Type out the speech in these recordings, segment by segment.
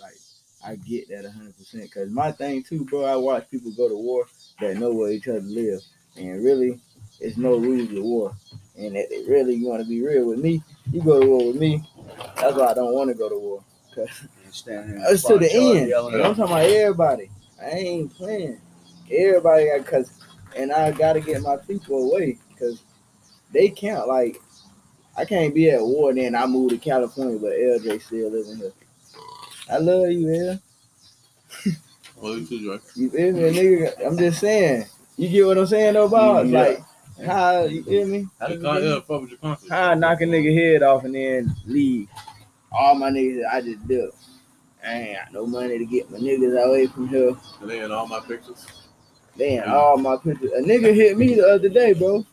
like I get that hundred percent. Cause my thing too, bro, I watch people go to war that know where each other live. And really it's no rules to war. And that they really want to be real with me, you go to war with me. That's why I don't want to go to war. Cause it's to the end. I'm talking about everybody. I ain't playing. Everybody got cause and I gotta get my people away because they can't like I can't be at war and then I move to California but LJ still living here. I love you, man. Well, oh, you too, Dre. You feel me, nigga? I'm just saying. You get what I'm saying though, boss? Mm, yeah. Like how you feel me? How did you yeah, fuck with your concert? How I knock a nigga head off and then leave. All my niggas, I just dip. I ain't got no money to get my niggas away from here. And they in all my pictures. Damn, all my pictures. A nigga hit me the other day, bro.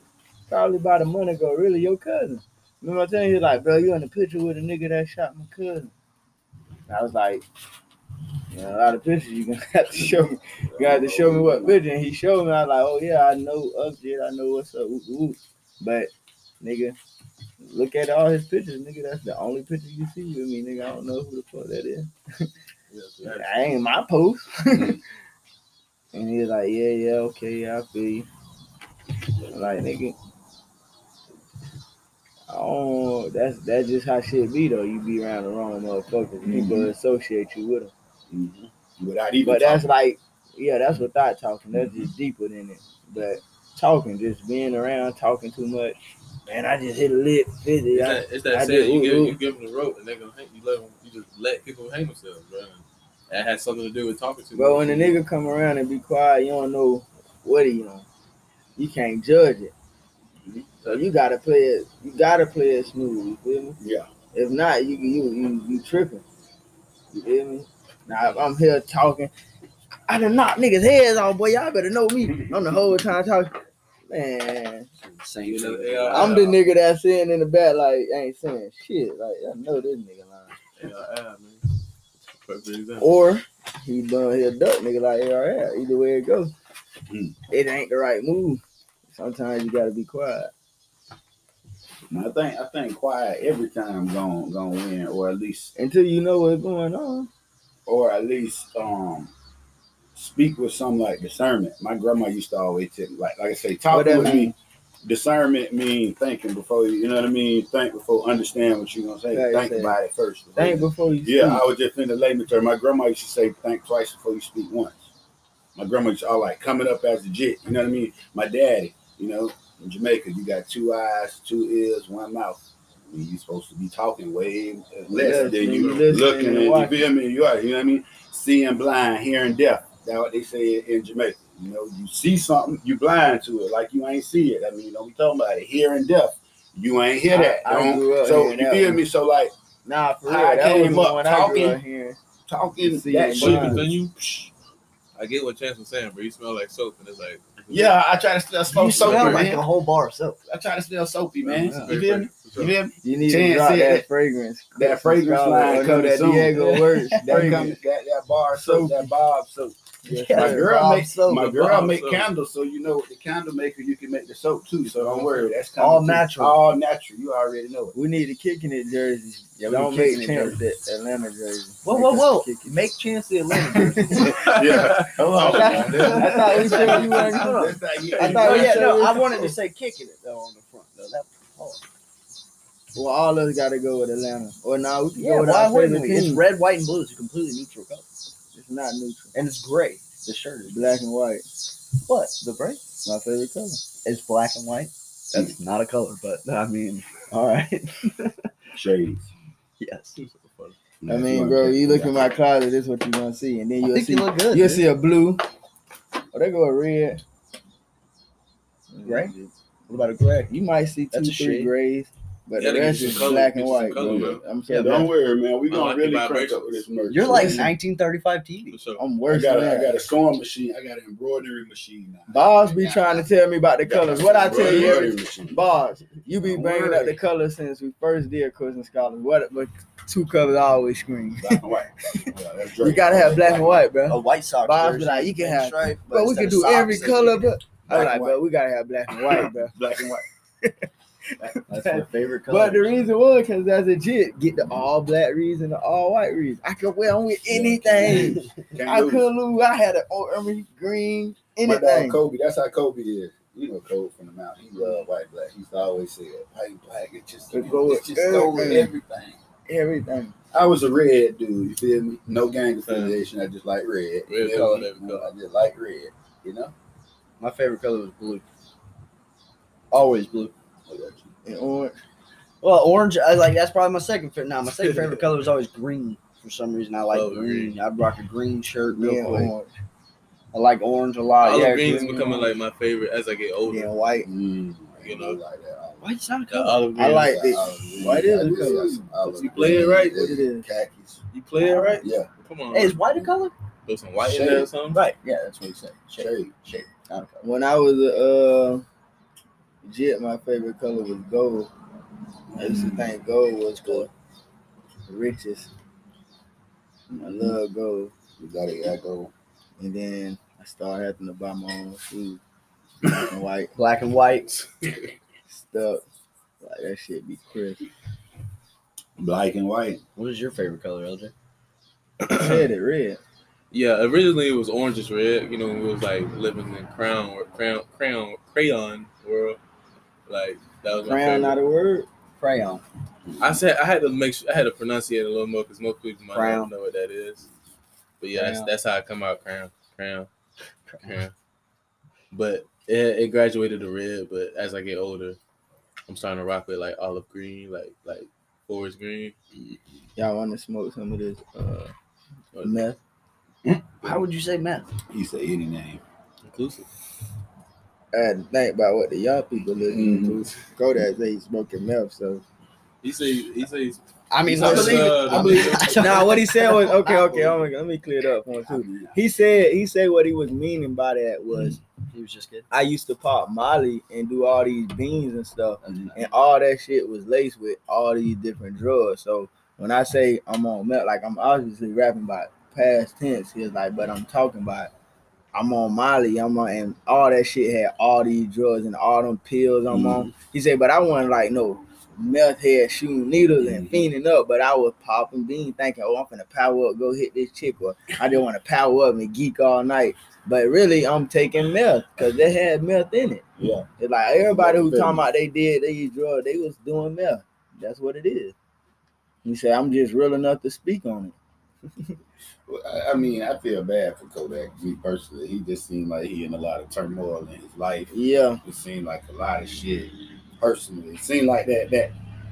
Probably about a month ago. Really, your cousin. Remember I telling you, like, bro, you in the picture with a nigga that shot my cousin. I was like, you know, a lot of pictures you gonna have to show me. You have to show me what picture. And he showed me. I was like, oh yeah, I know update. I know what's up. Whoop, whoop. But nigga, look at all his pictures, nigga. That's the only picture you see with me, nigga. I don't know who the fuck that is. I ain't my post. and he was like, yeah, yeah, okay, yeah, I feel you. I'm like, nigga. Oh, that's that's just how shit be though. You be around the wrong motherfuckers. People Mhm. associate you with them. Mhm. Without even But that's like, yeah, that's without talking. That's just deeper than it. But talking, just being around, talking too much. Man, I just hit a lick, fifty. It's I, that, it's that I saying did, you ooh, give you give them the rope and they gonna hang, you let them, you just let people hang themselves, bro. That has something to do with talking to. But when the nigga come around and be quiet, you don't know what he on. You can't judge it. So you gotta play it. You gotta play it smooth. You feel me? Yeah. If not, you you you, you tripping. You feel me? Now if I'm here talking, I done knock niggas heads off, boy. Y'all better know me. I'm the whole time talking. Man, Same You know, I'm the nigga that's sitting in the back like ain't saying shit. Like I know this nigga lying. Yeah, yeah, man. Perfect example. Or he done he a duck nigga like ARL. Either way it goes. Mm. It ain't the right move. Sometimes you gotta be quiet. I think I think quiet every time going gonna win, or at least Until you know what's going on. or at least um speak with some like discernment. My grandma used to always tell me, like like I say, talk with mean? me. Discernment mean thinking before you, you know what I mean. Think before understand what you're gonna say. Think about it first. Think before you Yeah, speak. I was just in the layman term. My grandma used to say, "Think twice before you speak once." My grandma used to all like coming up as a jit. You know what I mean? My daddy, you know, in Jamaica, you got two eyes, two ears, one mouth. I mean, you're supposed to be talking way less Yes, than you you looking. and And you feel me? You are, you know what I mean? Seeing blind, hearing deaf. That's what they say in Jamaica. You know, you see something, you blind to it, like you ain't see it. I mean, don't be talking about it. Hearing deaf, you ain't hear that. I don't- grew up so you that feel me? So like Nah, for real. I that came was the up one I grew talking. up hearing. talking See that it shit. blind. You, I get what Chance was saying, but you smell like soap, and it's like, Yeah, I try to still smoke You soapy, smell like man. a whole bar of soap. I try to smell soapy, man. Yeah. You feel me? You feel me? You need Chance to drop that that- fragrance. that fragrance Scholar, line or that. Diego words. That fragrance. come, that, that bar soap, that Bob soap. Yes, Yeah, My girl Bob make soap. my girl Bob make soap. candles, so you know with the candle maker you can make the soap too. So don't worry, that's coming All too. natural. all natural. You already know it. We need a kicking it jersey. Yeah, we Don't need make kicking it champs that Atlanta jersey. Whoa, whoa, whoa! kick. Make chance the Atlanta jersey. yeah. Hello. Oh, I thought we said you weren't Hold on. That's how I thought we yeah, said no, I wanted to say kicking it though on the front though. That Well, all of us got to go with Atlanta. Or now we can yeah, go with why our wouldn't favorite we? It's red, white, and blue. It's a completely neutral color, It's not neutral. and it's gray. The shirt is Black and white. What? The gray? It's my favorite color. It's black and white. That's not a color, but I mean, all right. Shades. yes. I mean, bro, you look in my closet, this is what you're gonna see, and then you'll think see you look good. you'll dude. see a blue. Oh, they go a red. Gray? What about a gray? You might see two, three shade. grays, but Yeah, the rest is color, black and white, color, bro. bro. I'm Yeah, saying don't worry, man. We I gonna like really the crank up with this merch. You're like 1935 TV. For sure. I'm I worse got than a, I got a sewing machine. I got an embroidery machine now. Bobs be trying to tell me about the colors. What I tell you, Embroidery every. Bobs, you be Don't bringing up the colors since we first did Cousin Scholars. What, but two colors always scream. Black and white. Yeah, You gotta have black and white, bro. A White Sox Bob's be like, you can pinstripe, have- but But we can do every color, can- but I'm Black like, and bro, we gotta have black and white, bro. Black and white. That's your favorite color. But the reason was because as a jit, get the all black reason, the all white reason. I could wear them with anything. Can't I lose. couldn't lose. I had a I mean, green, My dog anything. Kobe, that's how Kobe is. You know Kobe from the mountain. He love white black. He used to always say white black. It just, It go with it just go with everything. everything. Everything. I was a red dude. You feel me? No gang affiliation. I just like red. Red You color, You know, color. I just like red. You know. My favorite color was blue. Always blue. What about you? And orange. Well, orange. I like that's probably my second favorite. Now, my second favorite color was always green. For some reason, I like Love green. green. I'd rock a green shirt Me real and quick. orange. I like orange a lot. Olive yeah, green is becoming orange. like my favorite as I get older. Me and white. Mm, You you know. know, like that. White's not a color. olive green. I like Yeah, it. White is I a do color. got some olive You play it right? What it is. Khakis. You play it right? Yeah. Come on. Hey, is white a color? Throw some white in there or something. Right. Yeah, that's what you said. Shade. Shade. Shade. Not a color. When I was uh, jit, my favorite color was gold. I used to think gold was the richest. I love gold. You got it. I go. And then I started having to buy my own shoes. Black and white Black and white. stuff. Like that shit be crisp. Black and white. What is your favorite color, LJ? I said it red. Yeah, originally it was orange is red. You know, it was like living in crown or crown crayon crayon world. Like that was my Crown not a word. Crayon. I said I had to make sure I had to pronunciate it a little more because most people might Crown. not know what that is. But yeah, that's, that's how I come out crown, crown, crown. But it, it graduated to red. But as I get older, I'm starting to rock with like olive green, like like forest green. Y'all want to smoke some of this uh, What- meth? How would you say meth? He said any name. Inclusive. I had to think about what the young people listening to. Kodak say he's smoking meth, so He say he says I mean, I listen, believe it. I believe it. now what he said was okay, okay. I'm gonna, let me clear it up for him too. He said he said what he was meaning by that was he was just kidding. I used to pop Molly and do all these beans and stuff, Mhm. and all that shit was laced with all these different drugs. So when I say I'm on meth, like I'm obviously rapping about past tense. He's like, but I'm talking about I'm on Molly, I'm on, and all that shit had all these drugs and all them pills I'm on. Mm. He said, but I wasn't like no meth head shooting needles and mm. fiending up, but I was popping beans thinking, oh, I'm gonna power up, go hit this chick, or I just want to power up and geek all night. But really, I'm taking meth because they had meth in it. Yeah. It's like everybody who talking about they did these drugs, they was doing meth. That's what it is. He said, I'm just real enough to speak on it. Well, I- I mean, I feel bad for Kodak. Me personally, he just seemed like he in a lot of turmoil in his life. Yeah. It seemed like a lot of shit. Personally, it seemed like that that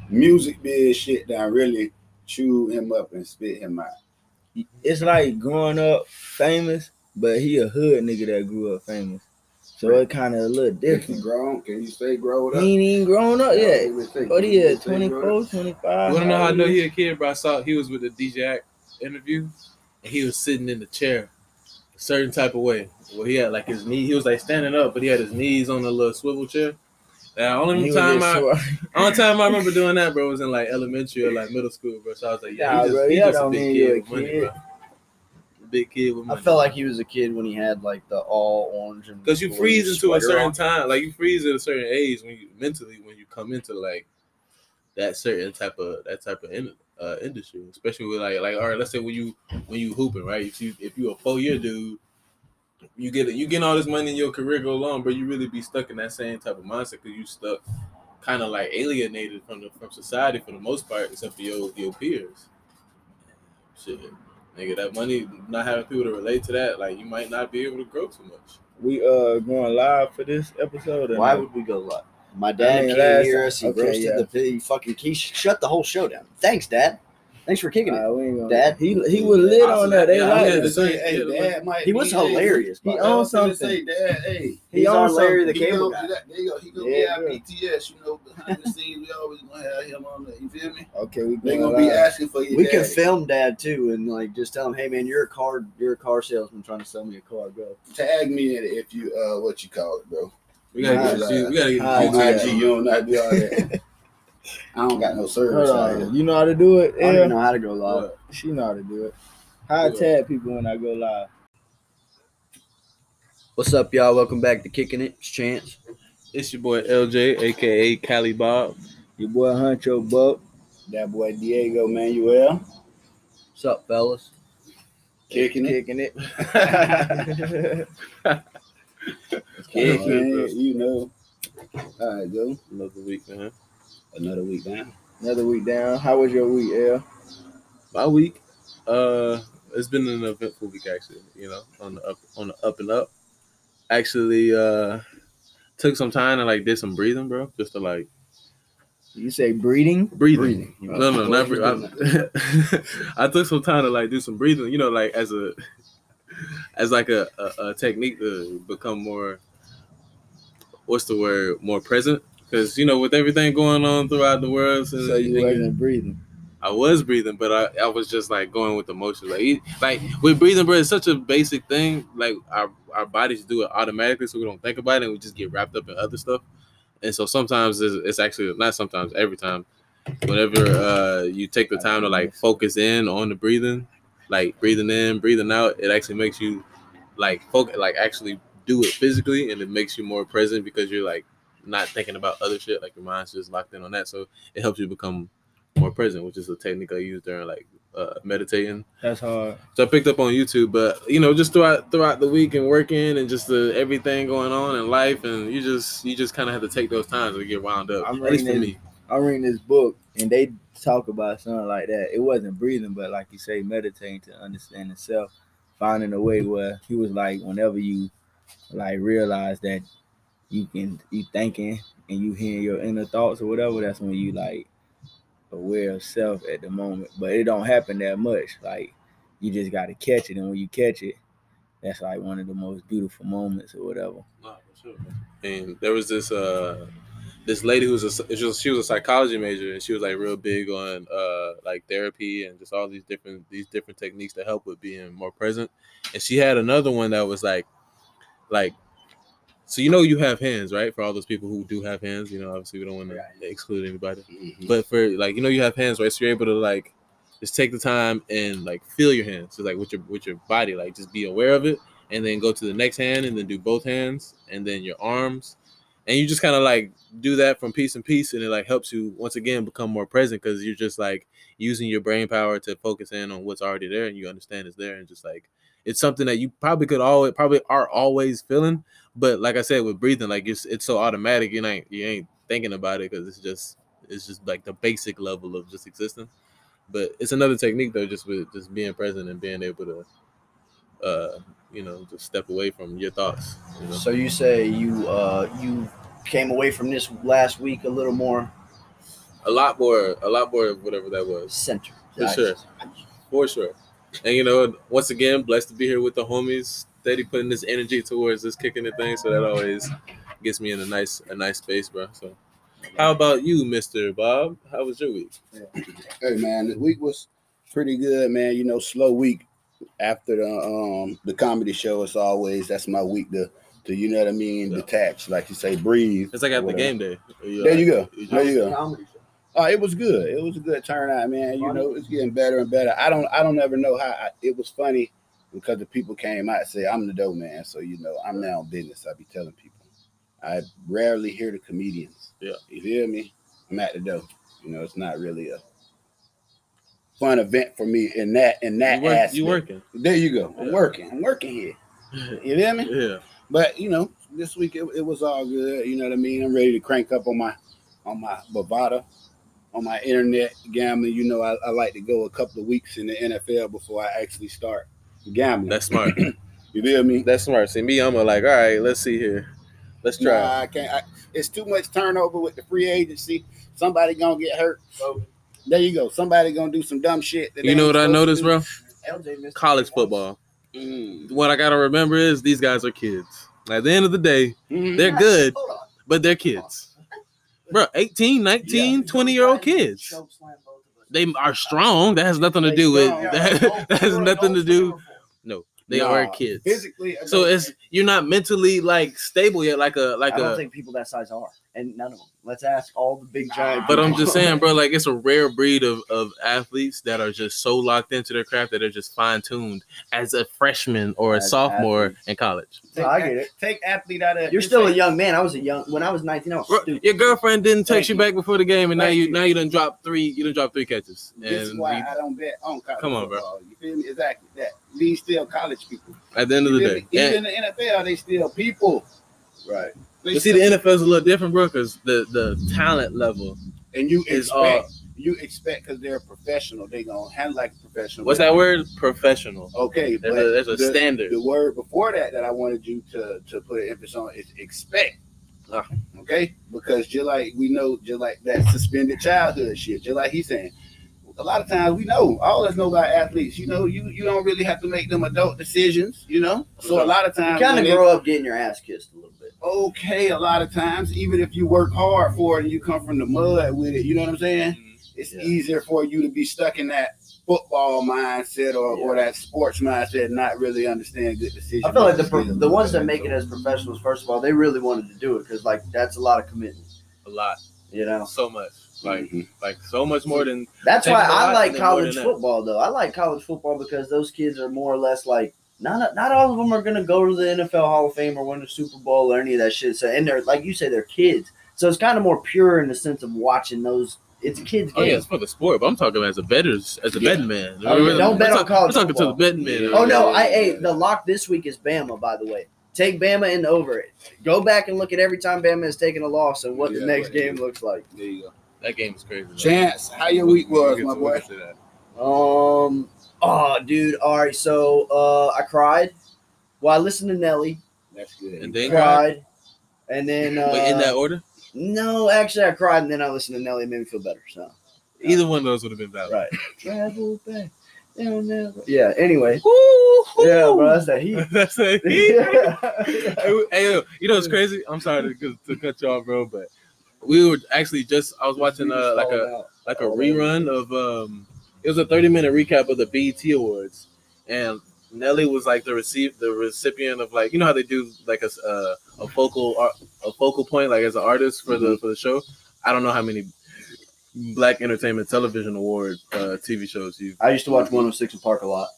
music biz shit done really chewed him up and spit him out. It's like growing up famous, but he a hood nigga that grew up famous. So it kind of a little different. grown, can you say growed up? He ain't even grown up yet. What What he is, 24, 25? You wanna know how I know he a kid, bro? I saw he was with the DJ Act interview, and he was sitting in the chair, a certain type of way. Well, he had like his knee. He was like standing up, but he had his knees on the little swivel chair. Now, only time I, only time I remember doing that, bro, was in like elementary or like middle school, bro. So I was like, yeah, Nah, he just, bro, he just a big kid a with money, bro. A big kid with money. I felt like he was a kid when he had like the all orange and Because you freeze into a certain on. time, like you freeze at a certain age when you mentally when you come into like that certain type of that type of in, uh, industry, especially with like like all right, let's say when you when you hooping right, if you if you a four year dude, you get you getting all this money in your career go along, but you really be stuck in that same type of mindset because you stuck kind of like alienated from the from society for the most part, except for your your peers. Shit, nigga, that money not having people to relate to that, like you might not be able to grow too much. We uh going live for this episode. Why no? would we go live? My dad mean, came here. He okay, roasted yeah. the pig. Fucking he shut the whole show down. Thanks, Dad. Thanks for kicking it. Nah, we ain't gonna, Dad? he he was lit on that. They Yeah, like it. the Hey, Dad might He was be- hilarious. He by the on way. I was gonna something. Say, Dad, hey, He He's on Larry something. the he Cable go, Guy. there you go. He gonna Yeah, be our yeah. BTS, you know, behind the scenes. We always gonna have him on there. You feel me? Okay, we They going gonna be live. asking for your We can film Dad too, and like just tell him, "Hey man, you're a car, you're a car salesman trying to sell me a car. Go." Tag me in it if you uh what you call it, bro. We gotta get Nah, this. We gotta get nah, this. On nah, YouTube. IG, you don't know how to do all that. I don't got no service Hold out on. here. You know how to do it? I don't know how to go live. What? She know how to do it. How I tag people when I go live. What's up, y'all? Welcome back to Kicking It. It's Chance. It's your boy LJ, aka Cali Bob. Your boy Huncho Buck. That boy Diego Manuel What's up, fellas? kicking it, Kicking it. kicking it. You know. All right, go. Another week, man. Another week down. Another week down. How was your week, L? My week, uh, it's been an eventful week actually. You know, on the up, on the up and up. Actually, uh, took some time and like did some breathing, bro, just to like You say breeding? breathing. Breathing. No, no, not breathing. I, I took some time to like do some breathing. You know, like as a as like a, a, a technique to become more. What's the word? More present. Because you know, with everything going on throughout the world, so, So you wasn't breathing. I was breathing, but I, I was just like going with the motion. Like like with breathing, bro, it's such a basic thing. Like our our bodies do it automatically, so we don't think about it, and we just get wrapped up in other stuff. And so sometimes it's, it's actually not sometimes every time. Whenever uh, you take the time to like focus in on the breathing, like breathing in, breathing out, it actually makes you like focus, like actually do it physically, and it makes you more present because you're like not thinking about other shit. Like your mind's just locked in on that, so it helps you become more present, which is a technique I use during like uh, meditating. That's hard. So I picked up on YouTube, but you know, just throughout throughout the week and working and just the everything going on in life, and you just you just kind of have to take those times to get wound up. I'm At least for reading me. I'm reading this book and they talk about something like that. It wasn't breathing, but like you say, meditating to understand itself, finding a way where he was like, whenever you like realize that you can you thinking and you hearing your inner thoughts or whatever, that's when you like aware of self at the moment. But it don't happen that much. Like you just gotta catch it, and when you catch it, that's like one of the most beautiful moments or whatever. Sure. And there was this uh this lady who was a she was a psychology major and she was like real big on uh like therapy and just all these different these different techniques to help with being more present. And she had another one that was like like so you know you have hands, right? For all those people who do have hands, you know, obviously we don't want to exclude anybody. Mhm. But for like you know you have hands, right? So you're able to like just take the time and like feel your hands. So like with your with your body, like just be aware of it and then go to the next hand and then do both hands and then your arms. And you just kind of like do that from piece and piece and it like helps you once again become more present because you're just like using your brain power to focus in on what's already there and you understand it's there and just like it's something that you probably could always probably are always feeling but like i said with breathing like it's it's so automatic you ain't you ain't thinking about it because it's just it's just like the basic level of just existence. but it's another technique though just with just being present and being able to uh you know just step away from your thoughts you know? So you say you uh you came away from this last week a little more a lot more a lot more of whatever that was. Center For sure. for sure and you know once again blessed to be here with the homies steady putting this energy towards this kicking the thing so that always gets me in a nice a nice space bro so how about you mr bob how was your week Hey man, the week was pretty good, man. You know, slow week after the um the comedy show. It's always that's my week to to you know what I mean, Yeah. detach, like you say, breathe. it's like at the game day There you go. You There you go. Oh, it was good. It was a good turnout, man. You know, it's getting better and better. I don't, I don't ever know how. I, it was funny because the people came out and say I'm the dope man. So you know, I'm now in business. I be telling people. I rarely hear the comedians. Yeah. you feel me? I'm at the dough. You know, it's not really a fun event for me in that in that you, work, aspect. you working There you go. I'm working. I'm working here. You feel me? yeah But you know, this week it, it was all good. You know what I mean? I'm ready to crank up on my on my Bovada, on my internet gambling. You know, I, I like to go a couple of weeks in the NFL before I actually start gambling. that's smart you feel me? that's smart see me i'm a like all right let's see here let's try Nah, I can't. I, it's too much turnover with the free agency. Somebody gonna get hurt. So There you go. Somebody gonna do some dumb shit. that you know what i supposed to noticed bro LJ missed college football Mm. what i gotta remember is these guys are kids at the end of the day Mhm. they're good but they're kids bro 18 19 20 year old kids. they are strong. That has nothing to do with that, that has nothing to do they Nah, are kids Physically, so it's you're not mentally like stable yet like a like I don't a think people that size are, and none of them. Let's ask all the big giant. But I'm just saying, bro, like it's a rare breed of, of athletes that are just so locked into their craft that they're just fine tuned as a freshman or a As sophomore athletes. in college. No, I get it. Take athlete out of. You're still a young man. I was a young when I was 19. I was Bro, stupid. your girlfriend didn't Thank text you you. back before the game, and now you, you. now you done drop three. You done drop three catches. This is why you- I don't bet on college. Come on, bro. You feel me? Exactly that. These still college people. at the end of the feel day, Even in the NFL, they still people. Right. They but see, the still- NFL is a little different, bro, because the the talent level and you is expect all. you expect because they're professional, they gonna handle like a professional. What's that word? Professional. Okay, There's but a, there's a the, standard. the word before that that I wanted you to to put an emphasis on is expect. Ah. Okay, because just like we know, just like that suspended childhood shit, just like he's saying, a lot of times we know, all of us know about athletes. You know, you you don't really have to make them adult decisions. You know, so a lot of times You kind of grow up getting your ass kissed a little bit. okay, a lot of times, even if you work hard for it and you come from the mud with it, you know what I'm saying? Mhm. It's Yeah. easier for you to be stuck in that football mindset or, or that sports mindset, and not really understand good decisions. I feel like the pro- the ones that make it as professionals, first of all, they really wanted to do it because like that's a lot of commitment. A lot, You know, so much, like Mhm. like so much more than that's why I like and then more college football though. I like college football because those kids are more or less like not not all of them are gonna go to the NFL Hall of Fame or win the Super Bowl or any of that shit. So and they're like you say they're kids, so it's kind of more pure in the sense of watching those. It's kids Oh yeah, games. it's for the sport, but I'm talking as a betters, as a Yeah. betting man. Oh, yeah, don't bet I'm on talk- college I'm talking football. to the betting man. Oh no, I yeah, hey the lock this week is Bama. By the way, take Bama and over it. Go back and look at every time Bama has taken a loss and what the next game looks like. There you go. That game is crazy. though. Chance, how your We'll- week we'll was, my boy? get to that. Um. Oh, dude. All right. So, uh, I cried. Well, I listened to Nelly. That's good. And then cried. And then, uh, Wait, in that order, no, actually, I cried, and then I listened to Nelly. It made me feel better. So, either one of those would have been valid. right. Travel back. Yeah. Anyway. Woo-hoo. Yeah, bro. That's that heat. That's it. yeah. hey, hey, yo, you know what's crazy? I'm sorry to, to cut you off, bro, but we were actually just I was watching uh, like a like a rerun of um it was a 30 minute recap of the BET Awards and Nelly was like the receive the recipient of like you know how they do like a uh, a focal a focal point like as an artist for the for the show. I don't know how many Black Entertainment Television Award uh, TV shows you, I used to watch 106 & Park a lot.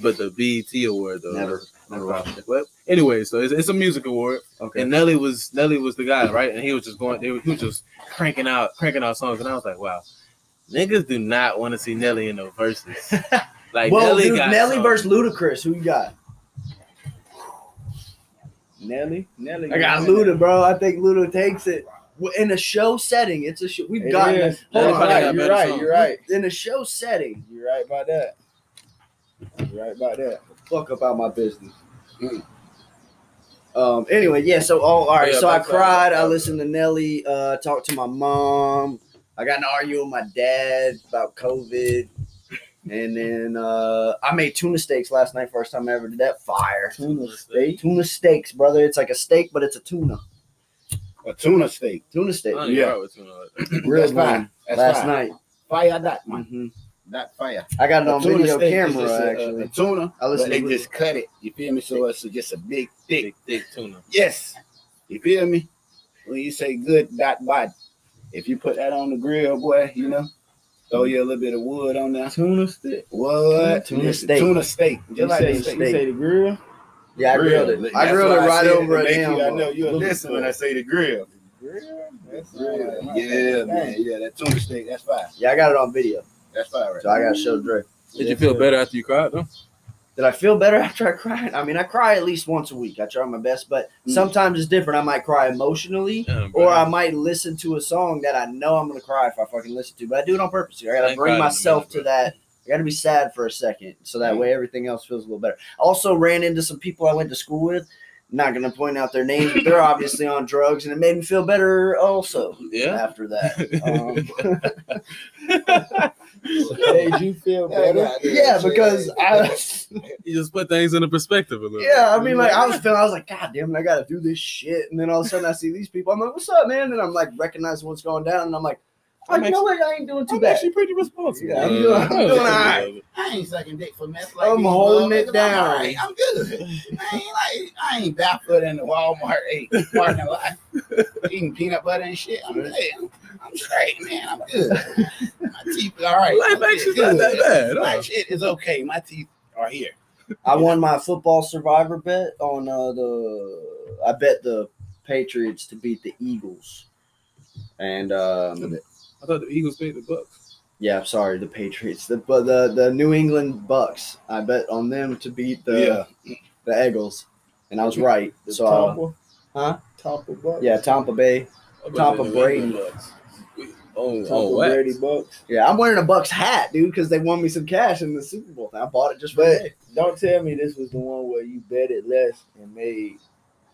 but the BET Award though. Never. Never watched it. But anyway, so it's, it's a music award, Okay. and Nelly was Nelly was the guy, right? And he was just going, he was just cranking out, cranking out songs, and I was like, wow, niggas do not want to see Nelly in no verses. Like well, Nelly dude, got Nelly versus Ludacris. Who you got? Nelly, Nelly. I got Luda, bro. I think Luda takes it in a show setting. It's a show. We've It gotten is. hold on, right, got you're right. songs. You're right. in a show setting. You're right about that. You're right about that. Fuck up out my business. Mm. Um. Anyway, yeah. So, oh, all right. Yeah, so I cried. back I listened to Nelly. Uh, talk to my mom. I got in an argument with my dad about COVID. And then uh, I made tuna steaks last night. First time I ever did that. Fire. Tuna steak. Tuna steaks, brother. It's like a steak, but it's a tuna. A tuna steak. Tuna steak. Oh, Yeah. yeah. Tuna. Real That's fine. That's last fine. night. Fire that man. hmm That fire. I got it on tuna video steak is camera just a- a- actually. A, tuna. I But listened they to just cut it. You feel me? So it's just a big thick. Big, thick tuna. Yes. You feel me? When you say good dot body, if you put that on the grill, boy, you know, throw you a little bit of wood on there. Tuna steak. What? Tuna Yes, steak. Tuna steak. Just You like say, the you say the grill. yeah, I grilled it. I That's grilled it right said it over to a damn. you- I know you're listening when I say the grill. Grill. That's Yeah, all right. yeah, man. Yeah, that tuna steak. That's fine. Yeah, I got it on video, That's fire. Right so I got to show Dre. Did you feel better after you cried though? Did I feel better after I cried? I mean, I cry at least once a week. I try my best, but Mm. sometimes it's different. I might cry emotionally, Yeah, or I might listen to a song that I know I'm gonna cry if I fucking listen to. But I do it on purpose. I I gotta ain't bring cried in a myself minute, to that. I gotta be sad for a second, so that Mm. way everything else feels a little better. Also, ran into some people I went to school with. Not gonna point out their names, but they're obviously on drugs, and it made me feel better. Also, yeah. after that, um, Made you feel better. yeah, because I. You just put things into perspective a little. Yeah, I mean, like I was feeling, I was like, God damn it, I gotta do this shit. And then all of a sudden, I see these people. I'm like, What's up, man? And I'm like recognizing what's going down, and I'm like, I'm like, you know what? I ain't doing too I'm bit. actually pretty responsible. Yeah, I'm doing- I'm doing all right. I ain't sucking dick for mess I'm these holding it down. I'm, all right. I'm good. I ain't like I ain't barefoot in the Walmart eight parking lot. eating peanut butter and shit. I'm, hey, I'm, I'm straight, man. I'm good. My teeth are all right. Life My action's shit not that bad. My huh? shit is okay. My teeth are here. I won my football survivor bet on uh, the. I bet the Patriots to beat the Eagles, and um, I thought the Eagles played the Bucks. yeah, sorry, the Patriots, the but the the New England Bucks. I bet on them to beat the yeah. the Eagles, and I was right. The So uh, Tampa, huh? Tampa Bucks. yeah, Tampa Bay. I bet Tampa the New Brady. Bucks. Oh, Tampa oh. Brady Bucks. Yeah, I'm wearing a Bucks hat, dude, because they won me some cash in the Super Bowl. I bought it just for But me. don't tell me this was the one where you bet it less and made.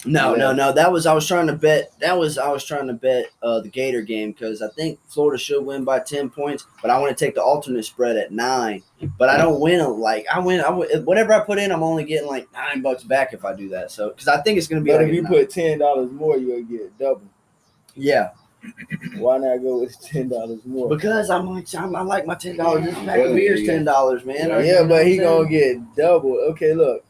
No, Yeah. no, no. That was I was trying to bet. That was I was trying to bet uh, the Gator game because I think Florida should win by ten points, but I want to take the alternate spread at nine. But I don't win. Like I win. I win, whatever I put in, I'm only getting like nine bucks back if I do that. So because I think it's gonna be. But like if you nine. put ten dollars more, you'll get double. yeah, Why not go with ten dollars more? because I'm like I'm, I like my ten dollars. This pack of beer is ten dollars, man. Yeah, yeah, but he You know what gonna get double. Okay, look.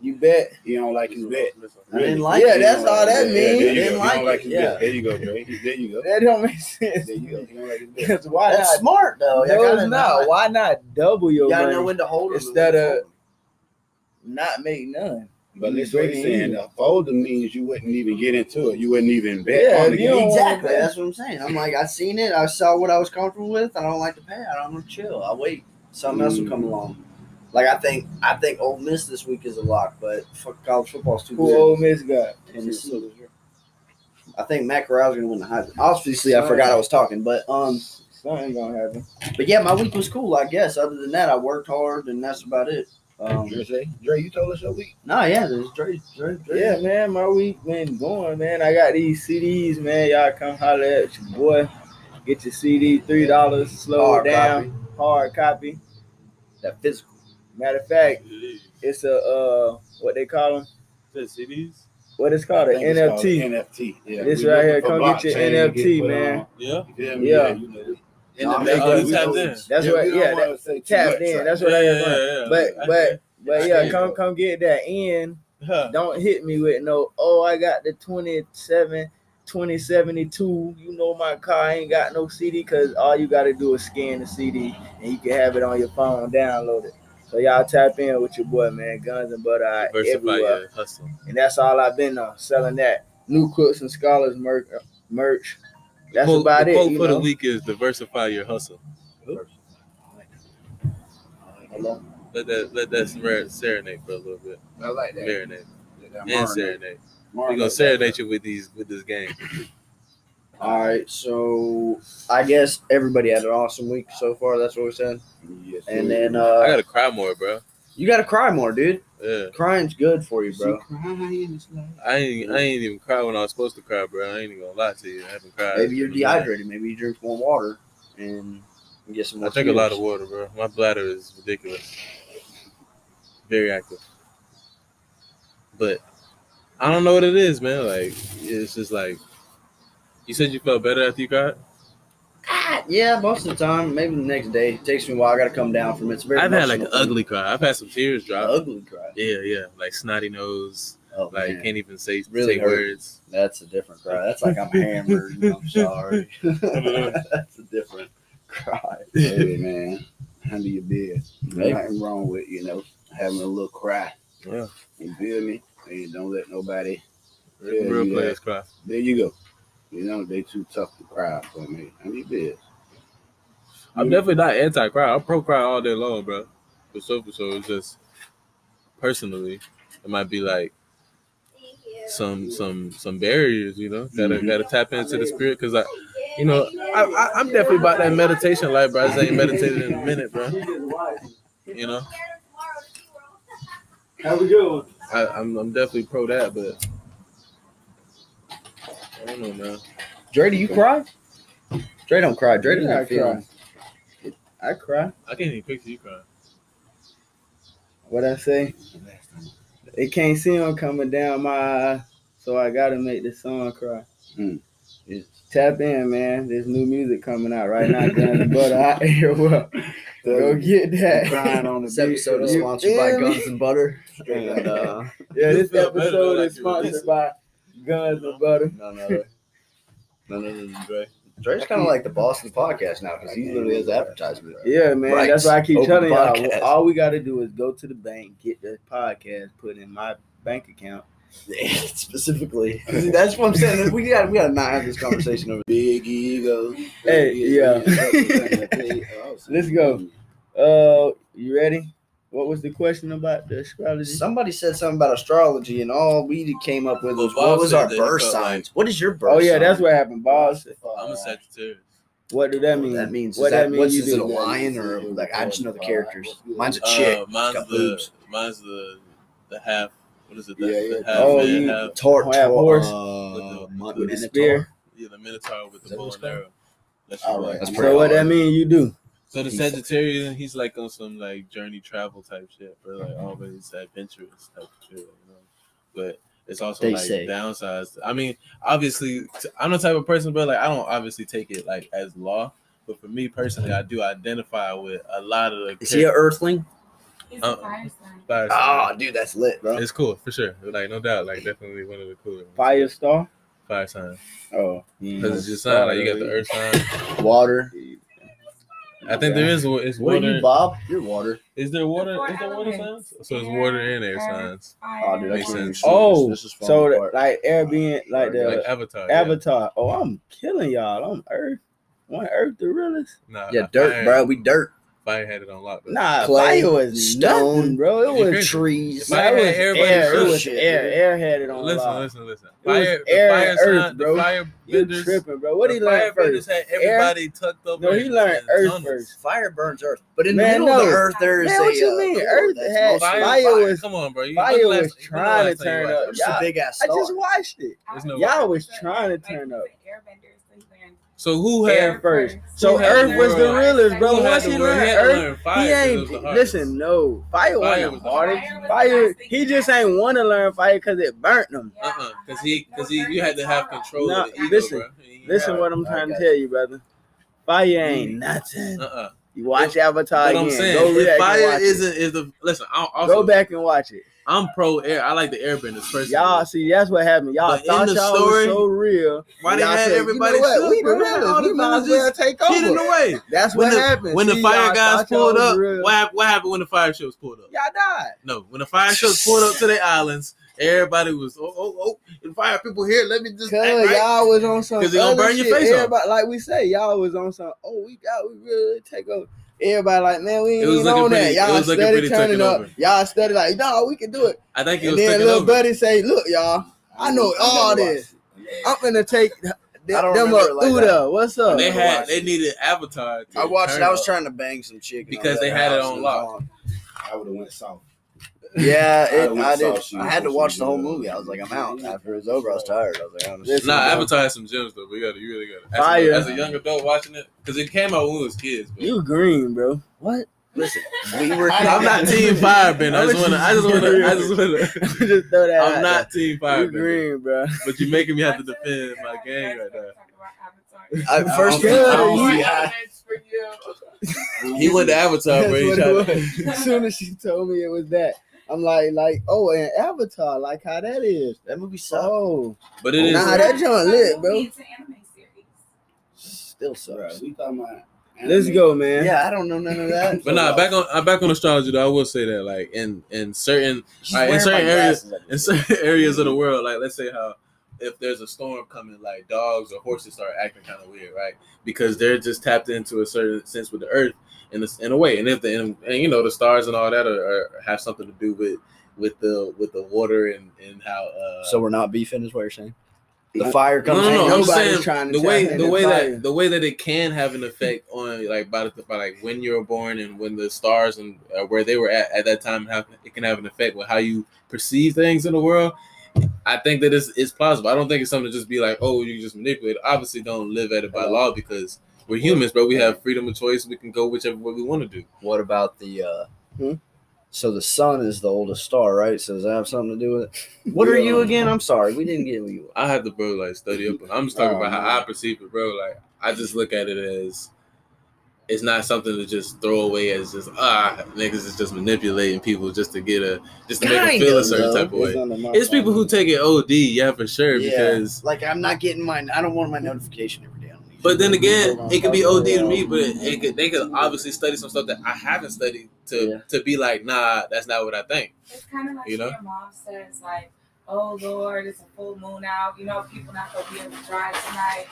You bet. He don't like his bet. I didn't like Yeah, it. that's all that Yeah, means. There you Didn't like don't like it, yeah. bet. There you go, Dre. There you go. That don't make sense. There you go. He don't like his bet. Because why That's not? smart though. no, it's know not. when- Why not double your You gotta know when to hold them. Instead of- not make none. But You listen what he's breaking saying. A folder means you wouldn't even get into it. You wouldn't even bet Yeah, on the game. Exactly. That's what I'm saying. I'm like, I seen it. I saw what I was comfortable with. I don't like to pay. I don't want to chill. I wait. Something else will come Mm. along. Like I think, I think Ole Miss this week is a lock, but fuck college football's too Who good. Ole Miss got? Tennessee. I think Matt Corral's gonna win the Heisman. Obviously, I forgot I was talking, but um, Something gonna happen. but yeah, my week was cool. I guess. Other than that, I worked hard, and that's about it. Um, Dre, Dre, you told us your week. Nah, yeah, there's Dre, Dre, Dre. Yeah, man, my week been going, man. I got these CDs, man. Y'all come holler at your boy. Get your CD, three dollars. Slow Hard it down. copy. Hard copy. that physical. Matter of fact, it's a uh, what they call them? CDs? What it's called? An think it's called NFT. NFT. Yeah. This We right here. Come get your NFT, put man. on. Yeah. You? Yeah. you know, in No, the I'm oh, we you don't- tapped in. That's yeah, what. we don't Yeah, wanna that, say tapped much, in. right? That's what I Yeah, am yeah, yeah. But I but but yeah, can't come go. come get that in. Huh. Don't hit me with no. Oh, I got the 27, 2072. You know my car I ain't got no CD because all you got to do is scan the CD and you can have it on your phone, download it. So y'all tap in with your boy, man. Guns and butter eye everywhere, your hustle. and that's all I've been on selling that new Cooks and Scholars merch. Uh, merch. That's quote, about the it. quote you for the week is diversify your hustle. Hello? Let that let that ser- serenade for a little bit. I like that. Marinate That and marinade. serenade. We're gonna serenade you with these with this game. All right, so I guess everybody had an awesome week so far. That's what we said. Yes, And sir. then I uh, gotta cry more, bro. you got to cry more, dude. Yeah, Crying's good for you, bro. crying, I ain't I ain't even cry when I was supposed to cry, bro. I ain't even gonna lie to you. I haven't cried. Maybe you're in dehydrated. Maybe you drink more water and get some more. I drink a lot of water, bro. My bladder is ridiculous. Very active. But I don't know what it is, man. Like it's just like you said you felt better after you cried. Ah, yeah, most of the time. Maybe the next day. It takes me a while. I got to come down from it. It's very. I've had like an ugly cry. I've had some tears drop. ugly cry. Yeah, yeah. Like snotty nose. Oh Like man, can't even say Really say words. that's a different cry. That's like I'm hammered. and I'm sorry. that's a different cry. hey man, handle your. Hey. Nothing wrong with you know having a little cry. Yeah. You feel me? And don't let nobody. Real, real players cry. There you go. You know they too tough to cry for me. Handle your business. I'm definitely not anti cry. I'm pro cry all day long, bro. For so for so, it's just personally, it might be like some some some barriers, you know. Gotta Mhm. gotta tap into the spirit because I, you know, I, I I'm definitely about that meditation life, bro. I just ain't meditated in a minute, bro. You know, How we doing? I, I'm I'm definitely pro that, but I don't know, man. Dre, do you cry? Dre don't cry. Dre doesn't Yeah, I feel. cry. I cry. I can't even picture you crying. What I say? They can't see him coming down my eye, so I gotta make the song cry. Hmm. Tap in, man. There's new music coming out right now. Guns and Butter out here. Well, go get that. Crying on This episode is sponsored by? Guns and Butter. And uh, Yeah, this This feel better episode is like you were sponsored by guns and butter. None other. None other than Dre. Dre's kind of like the boss of the podcast now because he literally has advertisement. Yeah, man. Right. That's why I keep Open telling y'all. All we got to do is go to the bank, get the podcast put in my bank account. Specifically, See, that's what I'm saying. We got we got to not have this conversation over. Big ego. Hey, yeah. Let's go. Uh, you ready? What was the question about the astrology? Somebody said something about astrology, and all we came up with was Well, Bob what was our birth felt like- signs. what is your birth? oh yeah, sign? that's what happened, boss. I'm a Sagittarius. What did that mean? that means. What is that, that mean? what's You is it a do? lion or like I just know the characters. Mine's a chick. Uh, mine's got the boobs. mine's the the half. What is it? The, Yeah, the yeah. half Oh, man, you- half Tor- Oh, yeah, horse. uh, With mon- With the minotaur. spear. yeah, the Minotaur with Is the that bow and arrow. That's All your right. That's So pretty what that mean? You do? So the Sagittarius, he's like on some like journey travel type shit, but like always mm-hmm. adventurous type of shit, you know. But it's also They like say. downsides. I mean, obviously, I'm the type of person, but like I don't obviously take it like as law. But for me personally, I do identify with a lot of the. Is he an Earthling? Uh-uh. a fire sign. fire Oh, dude, that's lit, bro. It's cool for sure. Like no doubt, like definitely one of the cooler ones. Fire star? fire sign Oh, because it's just sign like you got the earth sign. Water. I think there is wa- it's What are water. you, Bob? You're water. Is there water? four Is there water signs? So it's water and air Air, signs, Oh, dude, I Makes sense. Oh, this. This is so falling the, apart. like Airbnb, like the like Avatar. yeah. Avatar. Oh, I'm killing y'all. I'm Earth. One Earth the realest. Nah, yeah, dirt, Fire, bro. We dirt. Fire had it on lock. though. Nah, Clay, fire was stone, nothing, bro. It was. Trees. If I That was had everybody air. It was shit, air. Air had it on Listen, lock. listen, listen. It was Fire, the air fire and earth, sign, bro. the fire You tripping, bro? What he learn fire benders first? had everybody tucked up. No, he learned earth tunnels. first. Fire burns earth, but in Man, the middle of the earth there is Man, a. what you uh, mean? door Earth that's had- Fire, fire fire, was- come on, bro. You- fire was last- when the trying to turn up. it? It's a Y'all- big ass I just watched it. Y'all was trying to turn up. So who Air had? first. So had Earth was the world? realest, bro. Who had Once the he world? learned He Earth, learn fire he 'cause ain't was the hardest. listen. No, fire Fire wasn't was the the hardest. hardest. Fire, Fire he just ain't want to learn fire because it burnt him. Uh uh Because he, because he, you had to have control No, of the ego, listen, bro. He- Listen, what I'm trying to tell you, brother. Fire ain't nothing. Uh uh You watch Avatar But again. I'm go saying, back if fire watch it. isn't is the listen. I also Go back and watch it. I'm pro air. I like the airbenders personally. Y'all see, that's what happened. Y'all But thought the y'all story, was so real. why they had said, everybody You know what? We the realest. We might as well take Get in the way. That's When what the happened. when the fire guys pulled up, real. what happened, what happened when the fire ships pulled up? Y'all died. No, when the fire ships pulled up to the islands, everybody was oh oh oh, the fire people here. Let me just Cause act right. y'all was on some 'Cause they gonna other burn your shit. face off. Like we say, y'all was on some. Oh, we got, we really take over. Everybody like, man, we It ain't was even on that. pretty- it Y'all was looking steady turning up. over. Y'all steady like, no, we can do it. I think it And was then little over. buddy say, look, y'all, I know all this. I'm gonna take th- I don't them remember up it like through that. What's up? they had watched they needed Avatar. I watched it. I was up. trying to bang some chick Because they had it house on lock. I would have went south. Yeah, I it, went I did. I had to watch the whole movie. I was like, I'm out. After it was over, I was tired. I was like, honestly. Listen, Nah, bro. Avatar has some gems though. We got to, you really got to. As, Fire. a- as a young adult watching it, because it came out when we was kids. But You green, bro. What? Listen, we were. I'm not Team Firebender. I just want to. I just want to. I just want to. just throw that. I'm out not Team there. You green, bro. But you're making me have to defend my gang right now. I, first, Yeah, I don't see how- He went to Avatar, That's bro. He tried to- As soon as she told me it was that, I'm like, like, oh, and Avatar, like how that is. that movie sucked. Oh, But it is. Nah, that joint lit, bro. It's an anime series. Still Bro, sucks. we talking about. Let's go, man. Yeah, I don't know none of that. But nah, back on uh, back on astrology though, I will say that like in in certain She's in certain areas- glasses. in certain areas of the world, like let's say how if there's a storm coming, like dogs or horses start acting kind of weird, right? Because they're just tapped into a certain sense with the earth in this in a way, and if the and, and you know the stars and all that are, are have something to do with with the with the water and and how uh So we're not beefing, is what you're saying? The fire comes no, no. in. I'm saying trying to the way the way fire. that the way that it can have an effect on like by, the, by like when you're born and when the stars and uh, where they were at at that time have it can have an effect with how you perceive things in the world. I think that it's, it's plausible. I don't think it's something to just be like, oh, you just manipulate. it. Obviously, don't live at it by law because we're humans, but we have freedom of choice. We can go whichever way we want to do. What about the? uh Hmm? So the sun is the oldest star, right? So does that have something to do with it? What are you again? I'm sorry, we didn't get who you. I have to bro like study up. on I'm just talking Oh, about how. I perceive it, bro. Like I just look at it as it's not something to just throw away as just ah niggas is just manipulating people just to get a just to make them Kind feel a certain though. type of way. It's people who take it OD, yeah, for sure. Yeah. Because Like I'm not getting mine. I don't want my notification every day. on these. But then again, it could be OD to me, but it could, they could obviously study some stuff that I haven't studied to Yeah. to be like, nah, that's not what I think. It's kind of like You know? your mom says, like, "Oh Lord, it's a full moon out. You know, people not gonna be able to drive tonight."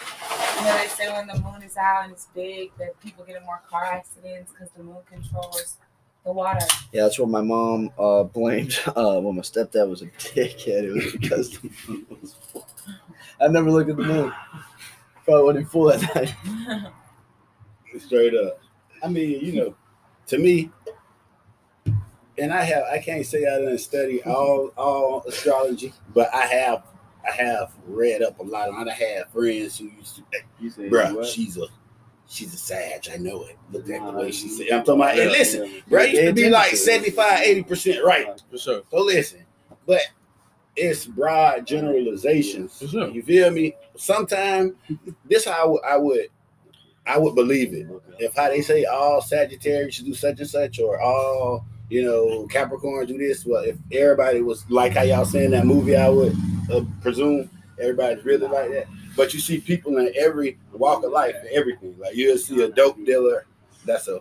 You know, they say when the moon is out and it's big, that people get in more car accidents because the moon controls the water. Yeah, that's what my mom uh, blamed. Uh, when my stepdad was a dickhead, it was because the moon was full. I never looked at the moon. Probably wasn't full that night. straight up. I mean, you know, to me, and I have I can't say I didn't study all all astrology, but I have I have read up a lot on it. I have friends who used to You said bruh, what? she's a she's a Sag, I know it. Look at the way she said I'm talking about and Yeah. listen, bro, I used to be like 75, 80% right. For sure. So listen, but it's broad generalizations. Sure. You feel me? Sometimes this how I would I would I would believe it. If how they say all Sagittarius should do such and such, or all you know Capricorn do this. Well, if everybody was like how y'all saying that movie, I would uh, presume everybody's really like that. But you see people in every walk of life, and everything. Like you'll see a dope dealer. That's a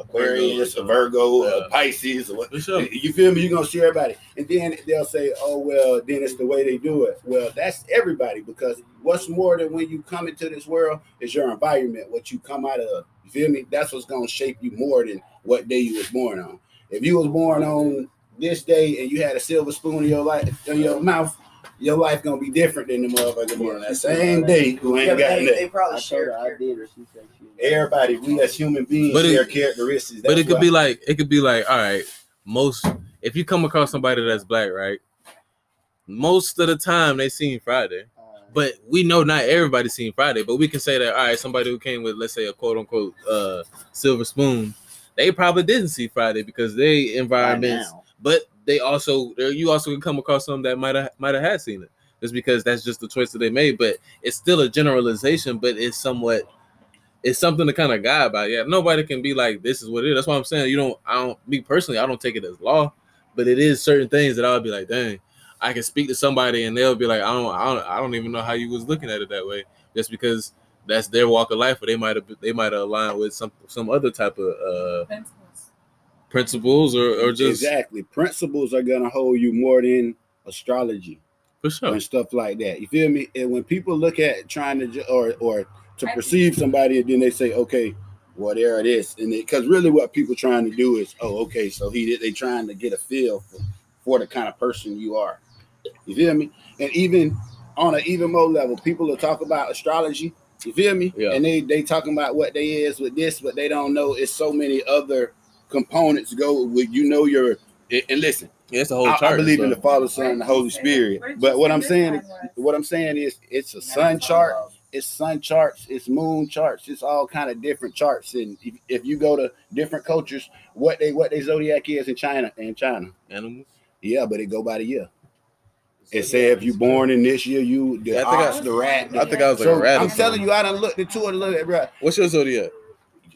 Aquarius, a Virgo, Yeah. a uh, Pisces, or what. Sure. You feel me? You're gonna see everybody, and then they'll say, "Oh well, then it's the way they do it." Well, that's everybody because what's more than when you come into this world is your environment, what you come out of. You feel me? That's what's gonna shape you more than what day you was born on. If you was born on this day and you had a silver spoon in your life in your mouth, your life gonna be different than the motherfucker born on that same day who ain't Yeah, got they, nothing. they probably I share. told her I or she said she. Everybody, we as human beings But it- share characteristics. But it could why- be like it could be like, all right, most if you come across somebody that's black, right? Most of the time they seen Friday. But we know not everybody seen Friday, but we can say that all right, somebody who came with let's say a quote unquote uh silver spoon, they probably didn't see Friday because they By environments but they also you also can come across some that might have might have had seen it. Just because that's just the choice that they made but it's still a generalization but it's somewhat it's something to kind of guide by. Yeah nobody can be like this is what it is. That's why i'm saying you don't i don't me personally i don't take it as law but it is certain things that i'll be like dang i can speak to somebody and they'll be like i don't i don't, I don't even know how you was looking at it that way just because that's their walk of life or they might have they might aligned with some some other type of uh Principles. principles or, or just exactly principles are gonna hold you more than astrology. for sure and stuff like that. You feel me? And when people look at trying to ju- or or to perceive somebody, and then they say, okay, well there it is, and because really what people trying to do is, oh, okay, so he they trying to get a feel for, for the kind of person you are. You feel me? And even on an even more level, people will talk about astrology. You feel me? Yeah. And they they talking about what they is with this, but they don't know it's so many other components go with you know your and and listen. Yeah, it's a whole I, chart. I believe in the Father, Son, and the Holy Spirit. But what I'm saying is, what I'm saying is, it's a sun chart. It's sun charts. It's moon charts. It's all kind of different charts. And if, if you go to different cultures, what they what they zodiac is in China, in China, animals. yeah, but it go by the year. It say if you born in this year, you the Yeah, I think ox, I- the rat. I think I was like so a rat. I'm telling you, I done looked into it a little bit, bro. What's your zodiac?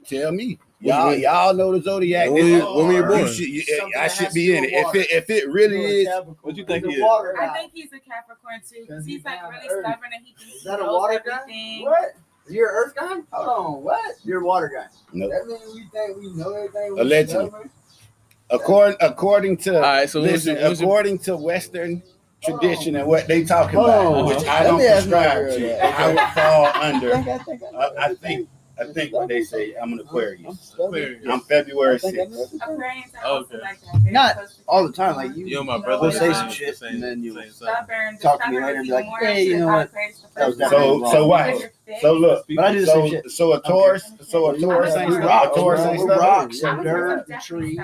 Tell me. When- Y'all, when- y'all know the zodiac. when were you- This- when were you you born? should- you- I should be in it. If it if it really is, What you think The he is? water I think he's a Capricorn too, because Because he's he's like really earth. stubborn and he thinks Is he that a knows water guy? What? You're an Earth guy? Hold on. What? You're a water guy. no. That means we think we know everything. Allegedly. According according to All right, so listen, your, what's your, according to Western tradition and what they talking Hold about, on. which I don't me subscribe to. I would fall under. I think I know uh, I, I think I think what they say. I'm an I'm Aquarius. I'm February I think I know 6th. everything. Are also Okay. like that. Very Not close to all the time, like you- you and my brother We'll say same some the shit, same- and then you- same time. Stubborn. Talk to me stubborn later and be like, more hey, you know about what? Aquarius the That was first definitely time. So so wrong. what? Because you're thick. So look. But I do the So shit. so a Taurus. So a Taurus I'm ain't a rock. Taurus ain't stubborn. rocks. I'm dirt, Taurus, trees.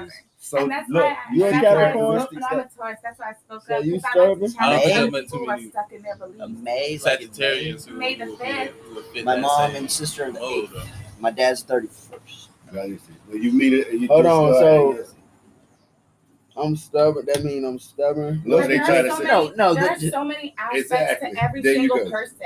Definitely stubborn. So and that's look, why I, you a that's why I Capricorn? spoke, but I'm a Taurus. That's why I spoke So up. you 'cause I like stubborn? to I don't think I met too people who are many- stuck in their A beliefs. May, like May. Sagittarians May the who- who- fifth. who would fit My mom and sister are the eighth. My dad's thirty first. Well, you meet it. You Hold on, uh, so- I'm stubborn. That means I'm stubborn. Look, But they try to say- No, no, There the- are so many aspects to every single person.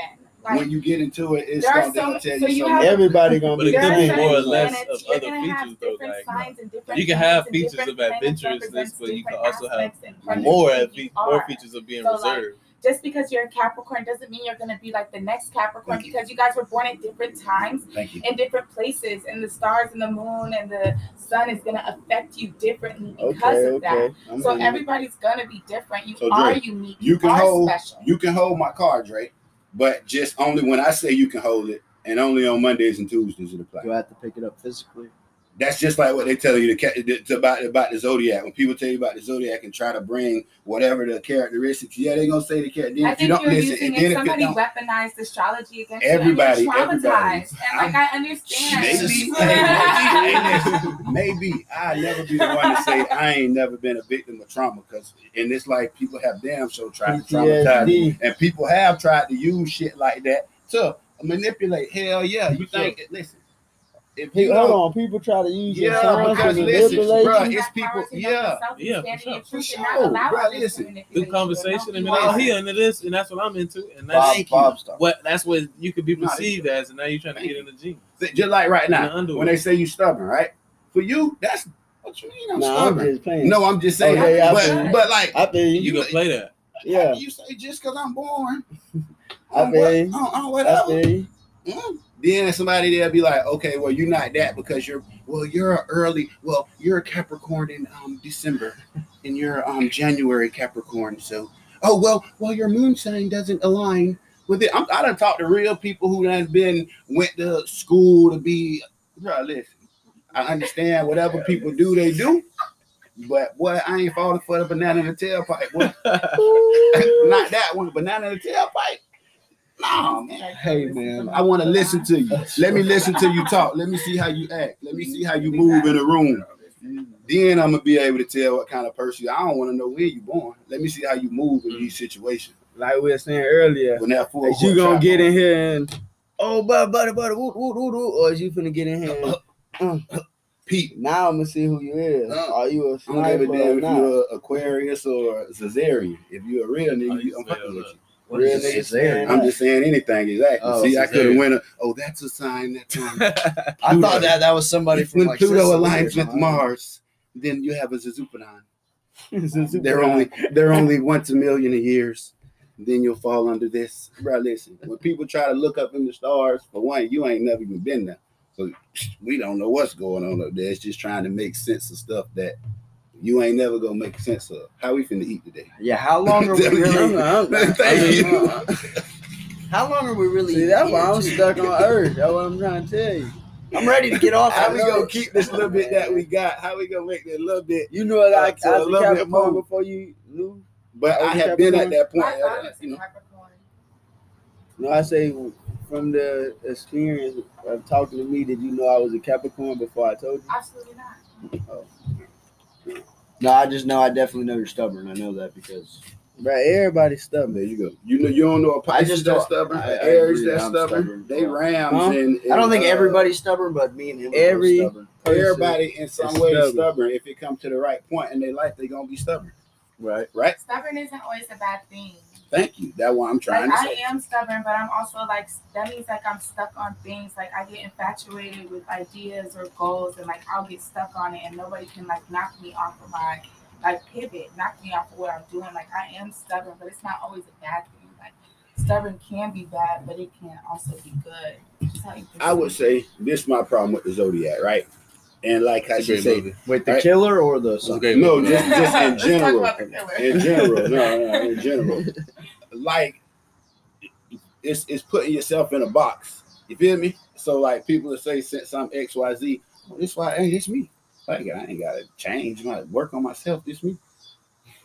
Like when you get into it, it's there gonna so they'll tell so you you so. Everybody gonna But be it the could be more or less of other features, though, like, signs and you can have features of planets adventurousness, but you can also have aspects and parts of more who of you fe- more features of being So, like, reserved. just because you're a Capricorn doesn't mean you're gonna be like the next Capricorn Thank because you guys were born at different times in different places, and the stars and the moon and the sun is gonna affect you differently because Okay, of that. I'm So everybody's gonna be different. You So, are Dre, unique. you can are hold- special. You can hold my cards, right? But just only when I say you can hold it, and only on Mondays and Tuesdays it applies. Do I have to pick it up physically? That's just like what they tell you to, ca- it's about about the zodiac. When people tell you about the zodiac and try to bring whatever the characteristics, yeah, they're gonna say the character. Then I if you think don't you're listen, using and if then if it somebody don't, weaponized astrology against Everybody- you, and you're everybody. traumatized. And like I understand. maybe, hey, maybe, maybe I never be the one to say I ain't never been a victim of trauma because in this life people have damn sure tried to traumatize me. And people have tried to use shit like that to manipulate. Hell yeah, you think? It, listen, if Hey, you hold know, on, people try to use your Yeah, sons because to listen, manipulate bruh, you. it's people- yeah. Yeah, for sure. For sure, bruh, listen. Good conversation, and oh, he into this, and that's what I'm into, and that's Bob, Thank you. Bob Star. what that's what you could be Nah, perceived as, and now you're trying to Thank get in the gene. just like right In the now underwear. when they say you stubborn, right? For you, that's what you mean. I'm Nah, I'm stubborn. just playing. no, I'm just saying. Oh, yeah, yeah, I but, feel you. but like, I feel you you. you- can play that. Yeah, you say just because I'm born. I on feel what- you. on- on I whatever. feel you. Mm. Then somebody there be like, okay, well, you're not that because you're well, you're a early, well, you're a Capricorn in um December, and you're um January Capricorn. So, oh well, well, your moon sign doesn't align with it. I'm, I done talked to real people who done been went to school to be. Bro, listen, I understand whatever people do, they do. But boy, I ain't falling for the banana in the tailpipe. Not that one, banana in the tailpipe. No, man. Hey, man, I want to listen to you. Let me listen to you talk. Let me see how you act. Let me see how you move in the room. Then I'm gonna be able to tell what kind of person. you- I don't want to know where you born. Let me see how you move in these situations. Like we were saying earlier, When that full is you gonna get on. in here and oh, buddy, buddy, buddy, woo, woo, woo, woo, or is you finna get in here? And, uh, Pete. now I'm gonna see who you is. Uh, Are you a I don't give a sniper or damn if you're Aquarius or a Caesarean. If you're a real nigga, you, you I'm fucking with you. What Real is niggas saying I'm just saying anything exactly. Oh, See, I could have Caesarean. went. A, oh, that's a sign that I thought that that was somebody from when like Pluto Sicily aligns with. Mars, then you have a Zuzupanon. They're only they're only once a million of years. Then you'll fall under this. Bro, listen. When people try to look up in the stars, for one, you ain't never even been there. So we don't know what's going on up there. It's just trying to make sense of stuff that you ain't never gonna make sense of. How we finna eat today? Yeah, how long are we Tell you. really? Thank I mean, you. How long are we really? See, that's why I'm stuck on Earth. That's what I'm trying to tell you. I'm ready to get off. How that we gonna keep this little bit that we got? How we gonna make that little bit? You know I, I, Uh, so I a was a little bit Capricorn more. before you knew. But Oh, I have been at that point. My uh, you know, No, I say from the experience of talking to me, did you know I was a Capricorn before I told you? Absolutely not. No, I just know. I definitely know you're stubborn. I know that because Bro, everybody's stubborn. There you go. You know you don't know a I Pisces just that's don't- stubborn, I- I Aries that's stubborn. stubborn. They rams Huh? and, I don't think uh, everybody's stubborn, but me and him are every- stubborn. Everybody in some way stubborn. is stubborn. If it comes to the right point in their life, they're gonna be stubborn. Right. Right? Stubborn isn't always a bad thing. Thank you. That's what I'm trying like to I say. am stubborn, but I'm also like that means like I'm stuck on things. Like I get infatuated with ideas or goals, and like I'll get stuck on it, and nobody can like knock me off of my like pivot, knock me off of what I'm doing. Like I am stubborn, but it's not always a bad thing. Like stubborn can be bad, but it can also be good. Just how you I would say this is my problem with the zodiac, right? And like I It's a should say, movie. Wait, the Right. killer or the It's a son? great no, movie. just, just in general. about the killer. In general, no, no, in general. Like it's it's putting yourself in a box. You feel me? So like people that say since I'm X Y Z, oh, this why hey, it's me. Like I ain't gotta change my work on myself. This me.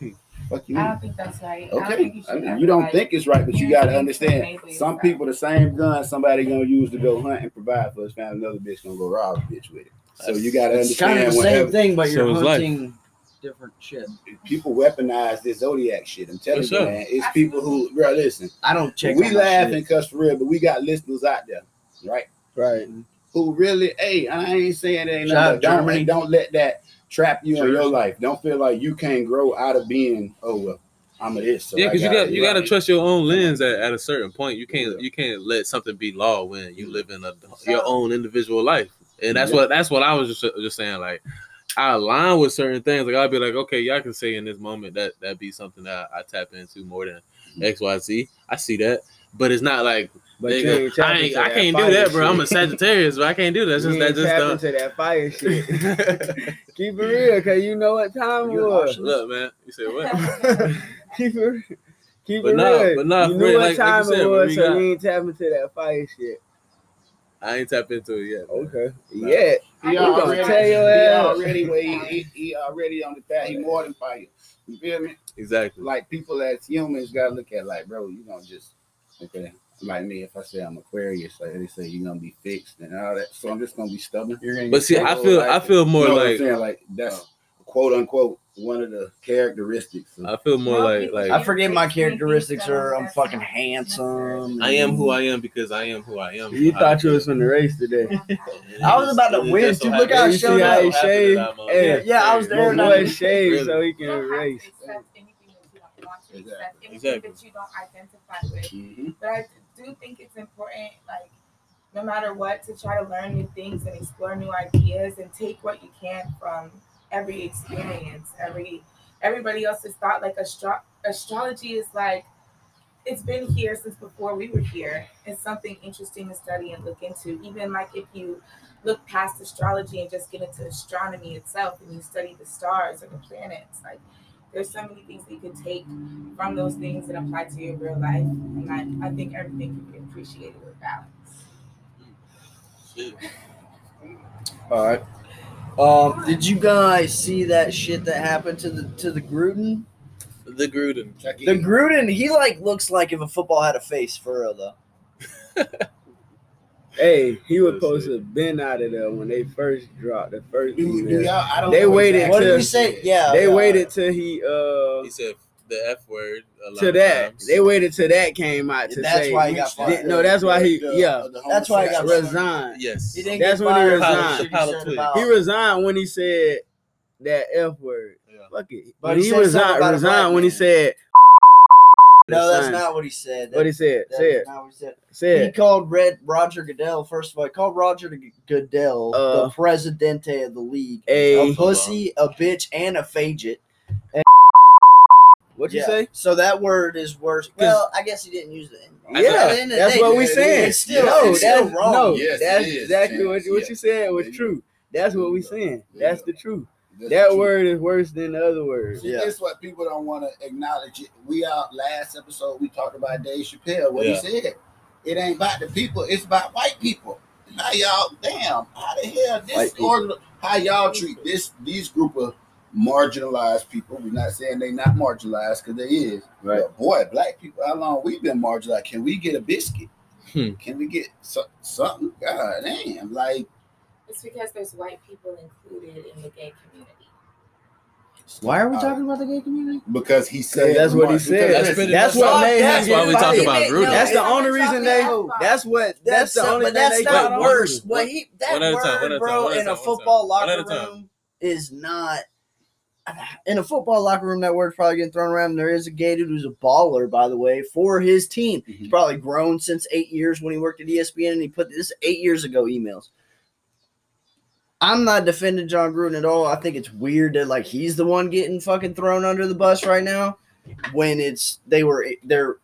Fuck you. I don't think that's right. I don't Okay, think you, I mean, you don't think it's right, but you use gotta understand. Some people, the same gun somebody gonna use to go hunt and provide for his family, another bitch gonna go rob a bitch with it. So you gotta It's kind understand of the same thing, but you're is life. hunting different shit. people weaponize this zodiac shit. I'm telling For you, sure. man. It's people who, bro, listen. I don't check. we laugh and cuss for real, but we got listeners out there, right? Right. Who really, hey, I ain't saying it ain't Shout nothing, don't, Germany. don't let that trap you in your life. Don't feel like you can't grow out of being, oh well, I'm a this. So yeah, because you gotta- you got to trust your own lens at, at a certain point. You can't Yeah. you can't let something be law when you live in a, your own individual life. And that's Yeah. what that's what I was just just saying. Like I align with certain things. Like I'll be like, okay, y'all can say in this moment that that be something that I tap into more than Mm-hmm. X Y Z. I see that, but it's not like But nigga, you I ain't, I can't do that, bro. I'm a. Sagittarius, but I can't do that. You just that just tapping don't. that fire shit. Keep it real, cause you know what time You're was. Look, man, you said what? keep it, keep But it nah, real. but nah, you knew real, what like- like you time said, it was, we so got- you ain't tapping into that fire shit. I ain't tap into it yet. man. Okay. Nah. Yeah. He We already, tell your he ass. already, where he, he, he already on the path. He more than fire. You feel me? Exactly. Like people as humans gotta look at like, bro, you gonna just okay. Like me, if I say I'm Aquarius, like they say you're gonna be fixed and all that, so I'm just gonna be stubborn. Gonna But see, I feel I feel more You know like saying? Like that's quote unquote one of the characteristics. of- I feel more like like I forget my Makes me think characteristics are I'm fucking handsome. I am who I am because I am who I am. You thought you was from the race today. I was about to win, dude. Look how I You showed see how up. he shaved? Hey, Yeah, I was there My I- boy shaved Really? so he can don't have to erase. accept anything that you don't want to Exactly. accept, Exactly. that you don't identify with. Mhm. But I do think it's important, like, no matter what, to try to learn new things and explore new ideas and take what you can from every experience, every everybody else's thought. Like astro- astrology is like it's been here since before we were here. It's something interesting to study and look into. Even like if you look past astrology and just get into astronomy itself and you study the stars or the planets, like there's so many things that you could take from those things and apply to your real life. And I, I think everything can be appreciated with balance. All right. Um, did you guys see that shit that happened to the to the Gruden? The Gruden. Check The. Gruden, he like looks like if a football had a face for real though. Hey, he was That's supposed to have been out of there when they first dropped the first Do, do email. y'all, I don't They know waited exactly What did till- he say? Yeah, They yeah. waited till he uh He said the F word a lot to of that. times. They waited till that came out to That's say why he got Which- fired. no, that's why he- the- yeah. the That's why he got homosexual- resigned. Yes. He didn't That's get when he resigned. he Pilot said tweet. about- He resigned when he said that F word. Yeah. Fuck it. But When he he, resigned, resigned black when he said No, that's Resigned. not what he said. what he said. That- Said that's not what he said. He said called Red Roger Goodell. First of all, he called Roger Goodell Uh, the presidente of the league, a a pussy, a bitch, and a faggot. what you Yeah. say? So that word is worse. Well, I guess he didn't use it. I Yeah, know. At the the that's day, what we it saying. It's still, no, it's still that's wrong. no, Yes, that's it is, exactly what, what Yeah. you said was There true. That's what we saying. There That's the truth. That's That the truth. word is worse than the other words. See, Yeah. This what people don't want to acknowledge. It. We out last episode. We talked about Dave Chappelle. What Yeah. he said. It ain't about the people. It's about white people. How y'all? Damn. How the hell this people. or how y'all treat this these group of marginalized people? We're not saying they're not marginalized because they is. Right. But boy, black people. How long we been marginalized? Can we get a biscuit? Hmm. Can we get so, something? God damn. Like It's because there's white people included in the gay community. Why are we Uh, talking about the gay community? because he said that's what he said. That's listen, That's what made That's him why we talk fired. about Gruden. That's the only reason they. That's what. That's the only but that's they not worse. What he that One at a word, time, one bro, time, one in a time, a football locker at a time. room is not. In a football locker room, that word's probably getting thrown around. There is a gay dude who's a baller, by the way, for his team. He's Mhm. probably grown since eight years when he worked at ESPN, and he put this eight years ago emails. I'm not defending Jon Gruden at all. I think it's weird that like he's the one getting fucking thrown under the bus right now, when it's they were they're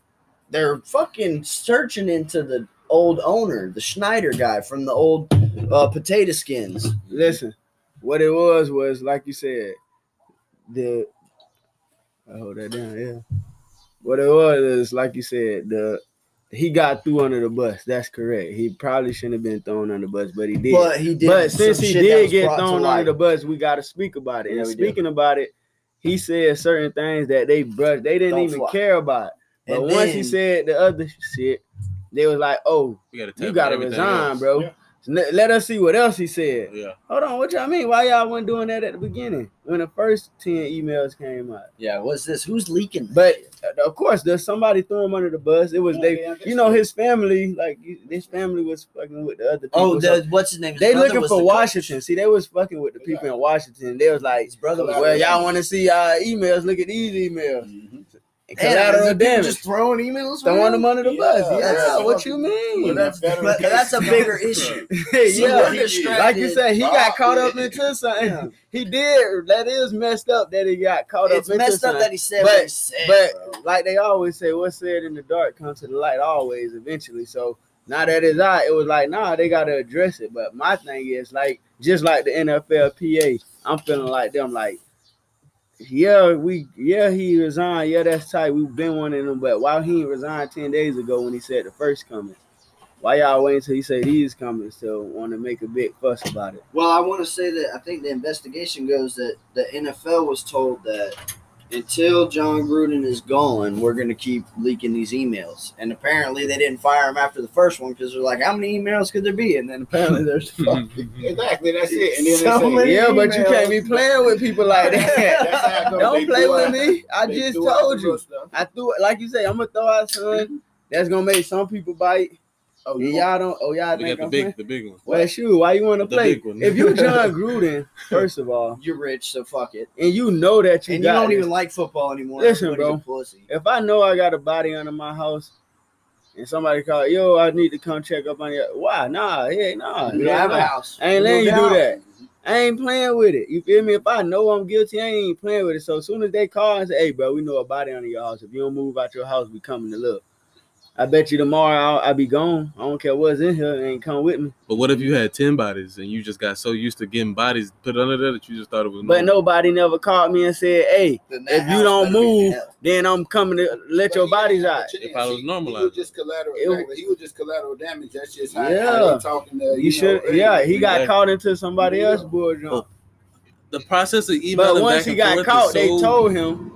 they're fucking searching into the old owner, the Snyder guy from the old uh, potato skins. Listen, what it was was like you said, the I hold that down, yeah. What it was is like you said, the he got through under the bus. That's correct. He probably shouldn't have been thrown under the bus, but he did. But he did. but since he did get thrown under the bus, we got to speak about it. Yeah, and we do. speaking about it, he said certain things that they brushed. They didn't Don't even fly. care about. But And once he said the other shit, they was like, "Oh, We gotta you gotta resign, else. bro." Yeah. Let, let us see what else he said. Yeah. Hold on, what y'all mean? Why y'all wasn't doing that at the beginning when the first ten emails came out? Yeah, what's this? Who's leaking? But uh, of course, there's somebody threw him under the bus. It was they, Yeah, yeah, you know, his family. Like his family was fucking with the other people. oh, so what's his name? His they looking for the coach. Washington. See, they was fucking with the people in Washington. They was like, His brother was well, y'all want to see our emails? Look at these emails. Mhm. Collateral Damn, damage. Just throwing emails. Throwing around? them under the bus. Yeah, Yeah, what you Well, mean? that's But that's a bigger issue. yeah, we're like you said, he got caught up into something. He did. That is messed up that he got caught It's up into messed up something. that he said But- what he said. but like they always say, what's said in the dark comes to the light always eventually. So now that it's out, it was like, nah, they gotta address it. But my thing is like just like the NFLPA, I'm feeling like them like yeah, we yeah, he resigned. Yeah, that's tight. We've been wanting him, but why he resigned 10 days ago when he said the first coming? Why y'all waiting until he say these coming still want to make a big fuss about it? Well, I want to say that I think the investigation goes that the NFL was told that until Jon Gruden is gone, we're going to keep leaking these emails. And apparently, they didn't fire him after the first one because they're like, "How many emails could there be?" And then apparently, there's mm-hmm. fucking mm-hmm. Exactly, that's it. And then So they say, many Yeah, but you can't be playing with people like that. how it goes. Don't play with out- me. I they just told you. little. I threw it like you say. I'm gonna throw out son. That's gonna make some people bite. Oh, you y'all don't. Oh y'all We think got the I'm big, playing? the big one. Well, shoot. Why you want to The play? big one. If you Jon Gruden, first of all, you're rich, so fuck it. and you know that you and you don't this, even like football anymore. Listen, bro. If I know I got a body under my house, and somebody call, yo, I need to come check up on you. Why? Nah, yeah, nah. You yeah, don't have a house. I ain't letting you do that. I ain't playing with it. You feel me? If I know I'm guilty, I ain't playing with it. So as soon as they call and say, "Hey, bro, we know a body under your house. If you don't move out your house, we coming to look." I bet you tomorrow I'll, I'll be gone. I don't care what's in here. Ain't come with me. But what if you had ten bodies and you just got so used to getting bodies put under there that you just thought it was? But nobody never called me and said, "Hey, if you don't better be in move, then I'm coming to let But your bodies out." chance. If I was He- He was just collateral. It- damage. he was just collateral damage. That's just how, Yeah. how they talking. To, You should, yeah. He got Exactly. caught into somebody Yeah. else's bullshit. the process of emailing But once back he and got caught, is they told him,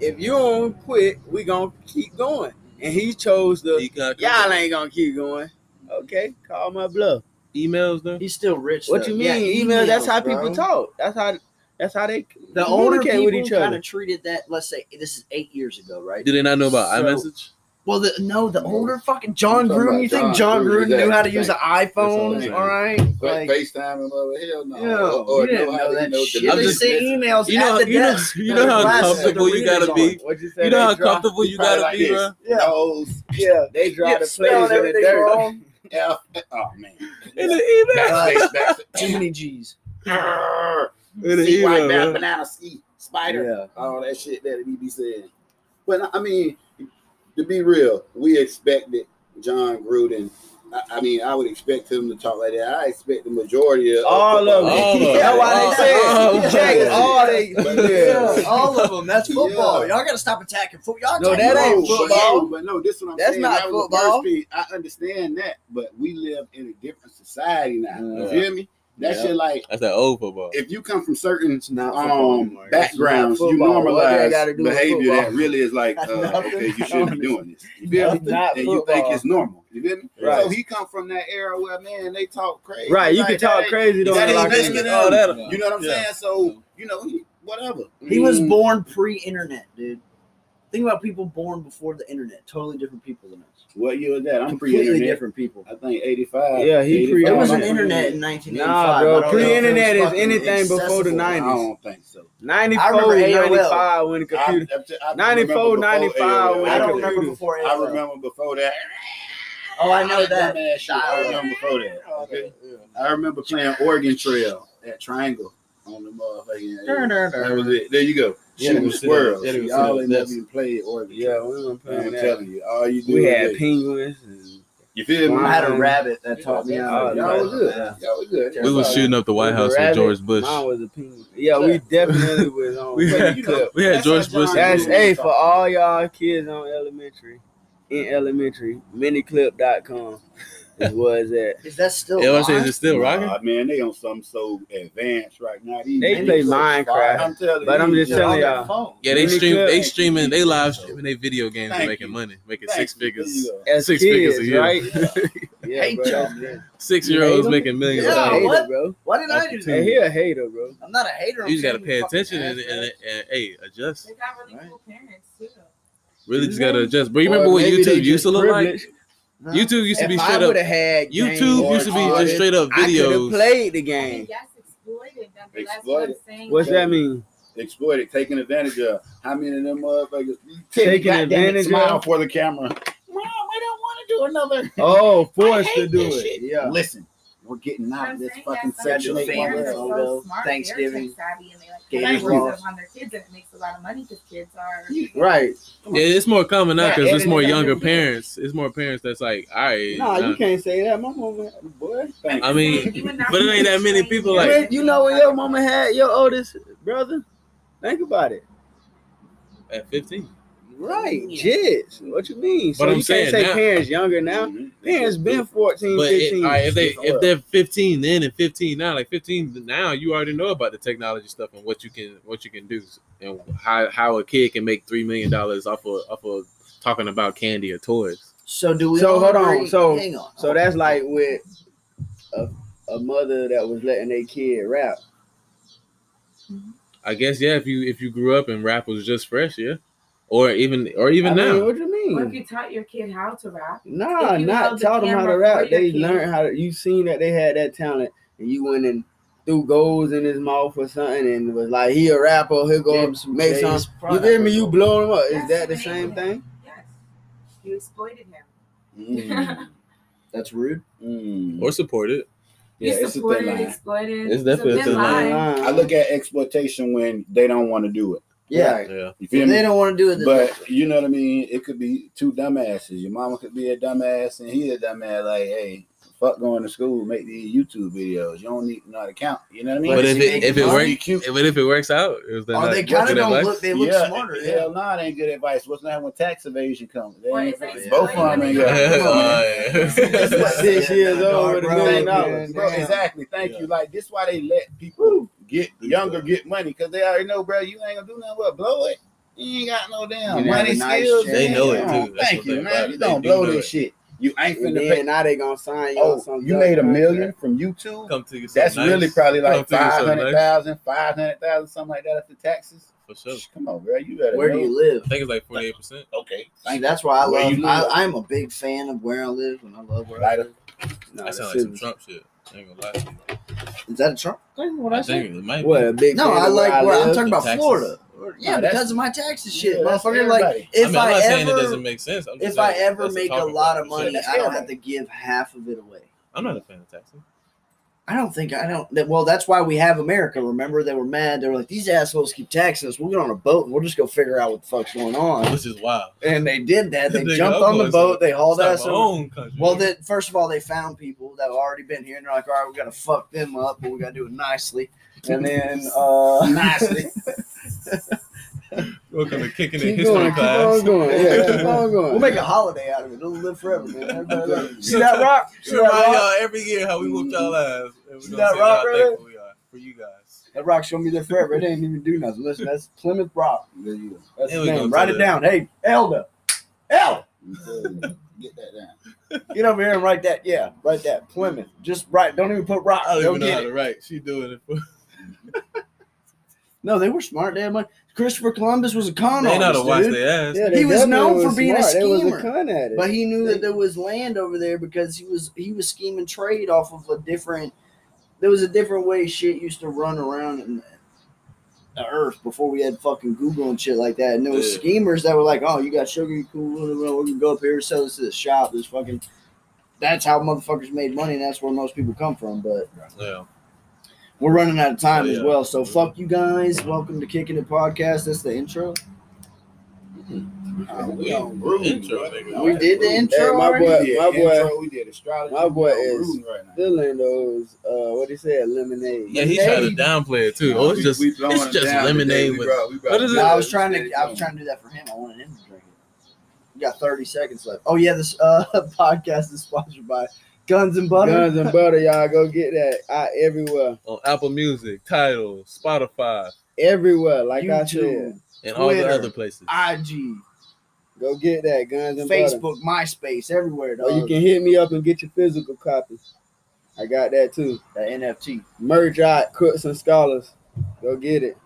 "If you don't quit, we gonna keep going." And he chose the he y'all ain't gonna keep going. Okay, call my bluff. emails though. He's still rich. What though. you mean? Yeah, email? That's how bro. people talk. That's how. That's how they The older communicate people with each other. kind of treated that. Let's say this is eight years ago, right? Do they not know about So- iMessage? Well, the, no, the mm-hmm. older fucking Jon I'm Gruden. about You think Jon Jon Gruden, Gruden knew how to use an iPhone? All right, But like, FaceTime and over hell no. yeah, Or- or you didn't know how know that you know, shit. I'm They just- send emails You know, at the you know, you know how glasses with the comfortable you gotta be. you? You know how comfortable you gotta be, bro. Yeah. Yeah, they drop Yeah, the spelling plays in the dirt. wrong. F. Oh man. In the email. Backspace, backspace. Too many G's. In the See white email, banana, ski, spider, Yeah. all that shit that he be saying. But I mean, to be real, we expected Jon Gruden. I, I mean, I would expect him to talk like that. I expect the majority of All of them. All of them. That's why All- they say all of them. all they Yeah, all of them. That's football. Yeah. Y'all gotta stop attacking football. Y'all No, talking that ain't but football. no, But no, this is what I'm That's saying. not That was football. first. I understand that, but we live in a different society now. You Yeah. feel me? That Yeah. shit like That's that old football. if you come from certain It's not football um backgrounds, you football. What that gotta normalize behavior that really is like, uh, okay, you shouldn't be doing this. You feel me? Not And you think it's normal. You feel me? Right. So he come from that era where man they talk crazy. Right, you Like, can talk that ain't- crazy. that Don't ain't like risking it. it. That. You know what I'm Yeah. saying? So you know, he, whatever. He was Mm. born pre-internet, dude. Think about people born before the internet. Totally different people than us. What year was that? I'm Completely pre-internet. different people. I think 85. Yeah, he 85. pre- There was an internet in 1985. Nah, bro. don't know if it was Pre-internet is anything before the 90s. I don't think so. 94, I remember AOL. 95 when the computer. I, I, I 94, remember before 95 AOL. when I don't remember computer. before I remember before that. Oh, I know that. Dumbass shit. I remember before that. Okay. I remember playing Oregon Trail at Triangle on the motherfucking. Dun, dun, That was it. There you go. Yeah, Shooting was squirrels. yeah, they Y'all sitting ain't never desks. even played Oregon. Yeah, we were I'm playing that. telling you, all you do. We had this. penguins. And You feel me? I had a rabbit that taught me how to Yeah, Y'all was good. Yeah. Y'all was good. We was shooting up the White House with George Bush. Mine was a penguin. Yeah, we definitely was on. We we had- you know, we had George Bush- That's a for all y'all kids on elementary, in elementary, miniclip.com is where it's at. Is that still? Yeah, I say, live? is it still rocking? Nah, man, they on something so advanced right now. These They play Minecraft. I'm telling but I'm just telling y'all. On their phone. Yeah, they Really stream, good. they streaming, they live streaming their video games Thank and making you. money, making Thank six you. There figures. you. As Six kids, figures a year. right? yeah, Hate bro. y'all. Six year olds making millions Yeah, of dollars. hater, what? bro. Why did I Off do that? Hey, he a hater, bro. I'm not a hater. I'm You just gotta pay attention and, and, and, asshole. hey, adjust. They got really cool parents too. Really just gotta adjust. But you remember what YouTube used to look like? Privileged. Huh? YouTube used to If be I straight up. had YouTube used to be just straight up videos. I could have videos. played the game. think that's exploited. Exploited. what I'm saying. What's that mean? exploited, taken advantage of. How many of them motherfuckers Taking goddamn it, advantage smile of? for the camera? Mom, I don't want to do another. Oh, forced to do it. shit. Yeah. Listen, we're getting out of this saying fucking that section eight. family parents are motherfucker. photo, so smart, Thanksgiving, tech-savvy, and they like Gator Gator on their kids, and it makes a lot of money because kids are. Right. Yeah, it's more common now Yeah, because it's more younger the parents. It's more parents that's like, all right. Nah, nah. you can't say that. My mama, boy. I mean, but it ain't that many people like- When- you know when your mama had your oldest brother? Think about it. at 15. Right. Jits. What you mean? So But I'm you saying can't say now- parents younger now. Mhm. Parents been 14, But it, 15. all right, if they if they're 15 then and 15 now, like 15 now, you already know about the technology stuff and what you can what you can do and how how a kid can make three million dollars off of off of talking about candy or toys. So do we? So, hold on. agree- So- hang on. So that's like with a, a mother that was letting their kid rap. I guess yeah, if you if you grew up and rap was just fresh, yeah, or even or even I now. mean, what do you mean? What if you taught your kid how to rap? Nah, not held the taught them how to rap. They kid? learned how to. You seen that they had that talent, and you went and threw goals in his mouth or something, and was like, "He a rapper. He'll go Gave some make J's some." You product. feel me? You blow him up. Is that the same thing? Yes, you exploited him. Mm. That's rude. Mm. or support it. Yeah, you it's a thin supported, line. exploited. It's definitely a thin line. I look at exploitation when they don't want to do it. Yeah. Right. Yeah, You feel If me? they don't want to do it, then But you know what I mean? It could be two dumbasses. Your mama could be a dumbass and he a dumbass. Like, hey, fuck going to school, make these YouTube videos. You don't need to know how to count. You know what I mean? but if it if it money? works, cute. but if it works out, it was oh, like, they good kind of don't advice. look. They look yeah, smarter. Hell Yeah. no, it ain't good advice. What's that when tax evasion comes? They Well, ain't- it's both of them ain't good. Six years old with a Bro, million dollars. Exactly. Thank Yeah. you. Like this, why they let people get younger get money because they already know, bro. You ain't gonna do nothing but blow it. You ain't got no damn You money nice skills. check. They know it, too. That's Thank you, man. You they gonna do blow this it. shit. You ain't And finna then pay. now they gonna sign you Oh, you made a million from YouTube. Come to you. That's something really probably like to you something nice. hundred thousand, five hundred thousand, something like that after taxes. for sure. Come on, bro. You better. Where do you live? I think it's like 48 percent. Okay. See, that's why I Where love. you? I, I'm a big fan of where I live, and I love where I live. Nah, That sounds like some Trump shit. I ain't gonna lie to you. Is that a Trump thing? What I, I say? think it might. What a big No, I of where like. Where, I'm talking about Taxes. Florida. Yeah, Nah, that's- because of my taxes, shit, Yeah, that's motherfucker. Like, everybody. if I mean, I'm I, not saying it ever, doesn't make sense. I'm just if I saying ever that's make a talking lot point. of money, That's I don't have to give half of it away. I'm not a fan of taxes. I don't think I don't. That, well, that's why we have America. Remember, they were mad. They were like, "These assholes keep taxing us. We'll get on a boat and we'll just go figure out what the fuck's going on." This is wild. And they did that. They Nigga, jumped on the boat. to- They hauled us. over. own country. Well, then first of all, they found people that have already been here, and they're like, "All right, we got to fuck them up, but we got to do it nicely." And then, uh, Nicely. welcome to kicking in Keep history going, keep class. on going. Yeah, keep on going. we'll make a holiday out of it. It'll live forever, man. Everybody love it. You See that rock? See that rock? y'all every year how we whooped y'all ass. And See that rock how right there? we are for you guys. That rock's gonna be there forever. It ain't even do nothing. Listen, that's Plymouth Rock. There you go. That's There his name. Write it that. down. Hey, Elda. El, I'm telling you. Get that down. get over here and write that. Yeah, write that. Plymouth. Just write. Don't even put rock. I don't Go even know how to write. She doing it for. No, they were smart. They had money. Christopher Columbus was a con They know to artist, watch dude. their ass. Yeah, He they was known definitely for being a smart. They was schemer. a con at it. But he knew that there was land over there because he was he was scheming trade off of a different. There was a different way shit used to run around in the earth before we had fucking Google and shit like that. And there was Yeah. schemers that were like, "Oh, you got sugar, you cool? We can go up here, and sell this to the shop. This fucking." That's how motherfuckers made money, and that's where most people come from. But Yeah. we're running out of time Oh, as well. So fuck you guys. Welcome to Kicking It Podcast. That's the intro. Mm-hmm. Uh, we on Gruden, Intro, nigga. We did the intro. Hey, my boy- We did my boy- intro, we did astrology. my boy is- Gruden right now. Filling those, uh, what he said, lemonade. Yeah, he tried to downplay it too. Oh, it's We- just we throwing it's just lemonade with. brought- brought what is No, it? I was trying to. I was trying to do that for him. I wanted him to drink it. You got 30 seconds left. Oh yeah, this uh, podcast is sponsored by Guns and Butter. Guns and butter, y'all go get that out everywhere, on Apple Music, Tidal, Spotify, everywhere. Like I said, YouTube, and all the other places. IG, go get that Guns and butter. Facebook, MySpace, everywhere. Or you can hit me up and get your physical copy. I got that too. the NFT. Merge out, Crooks and Scholars. Go get it.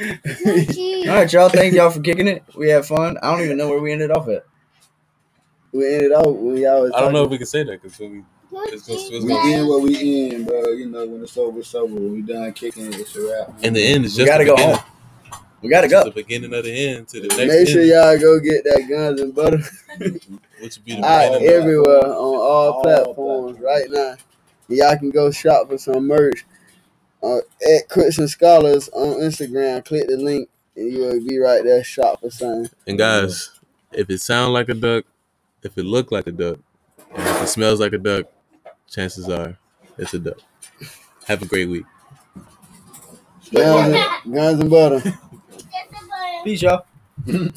All right, y'all. Thank y'all for kicking it. We had fun. I don't even know where we ended off at. we ended off when y'all was I don't know if we can say that because we it's, it's, it's We gonna, in what we in, bro. You know, when it's over, it's over. When we done kicking, it's a wrap. in the end, it's We gotta the go beginning. home. We gotta Just go. the beginning of the end to the next. Make sure end, y'all go get that guns and butter which would be the out beginning. of- everywhere on all, All platforms platforms. right now. Y'all can go shop for some merch uh, at Christian Scholars on Instagram. Click the link and you will be right there. Shop for something. And guys, if it sounds like a duck, if it look like a duck, and if it smells like a duck, chances are it's a duck. Have a great week. Guns and, guns and butter. Peace, y'all.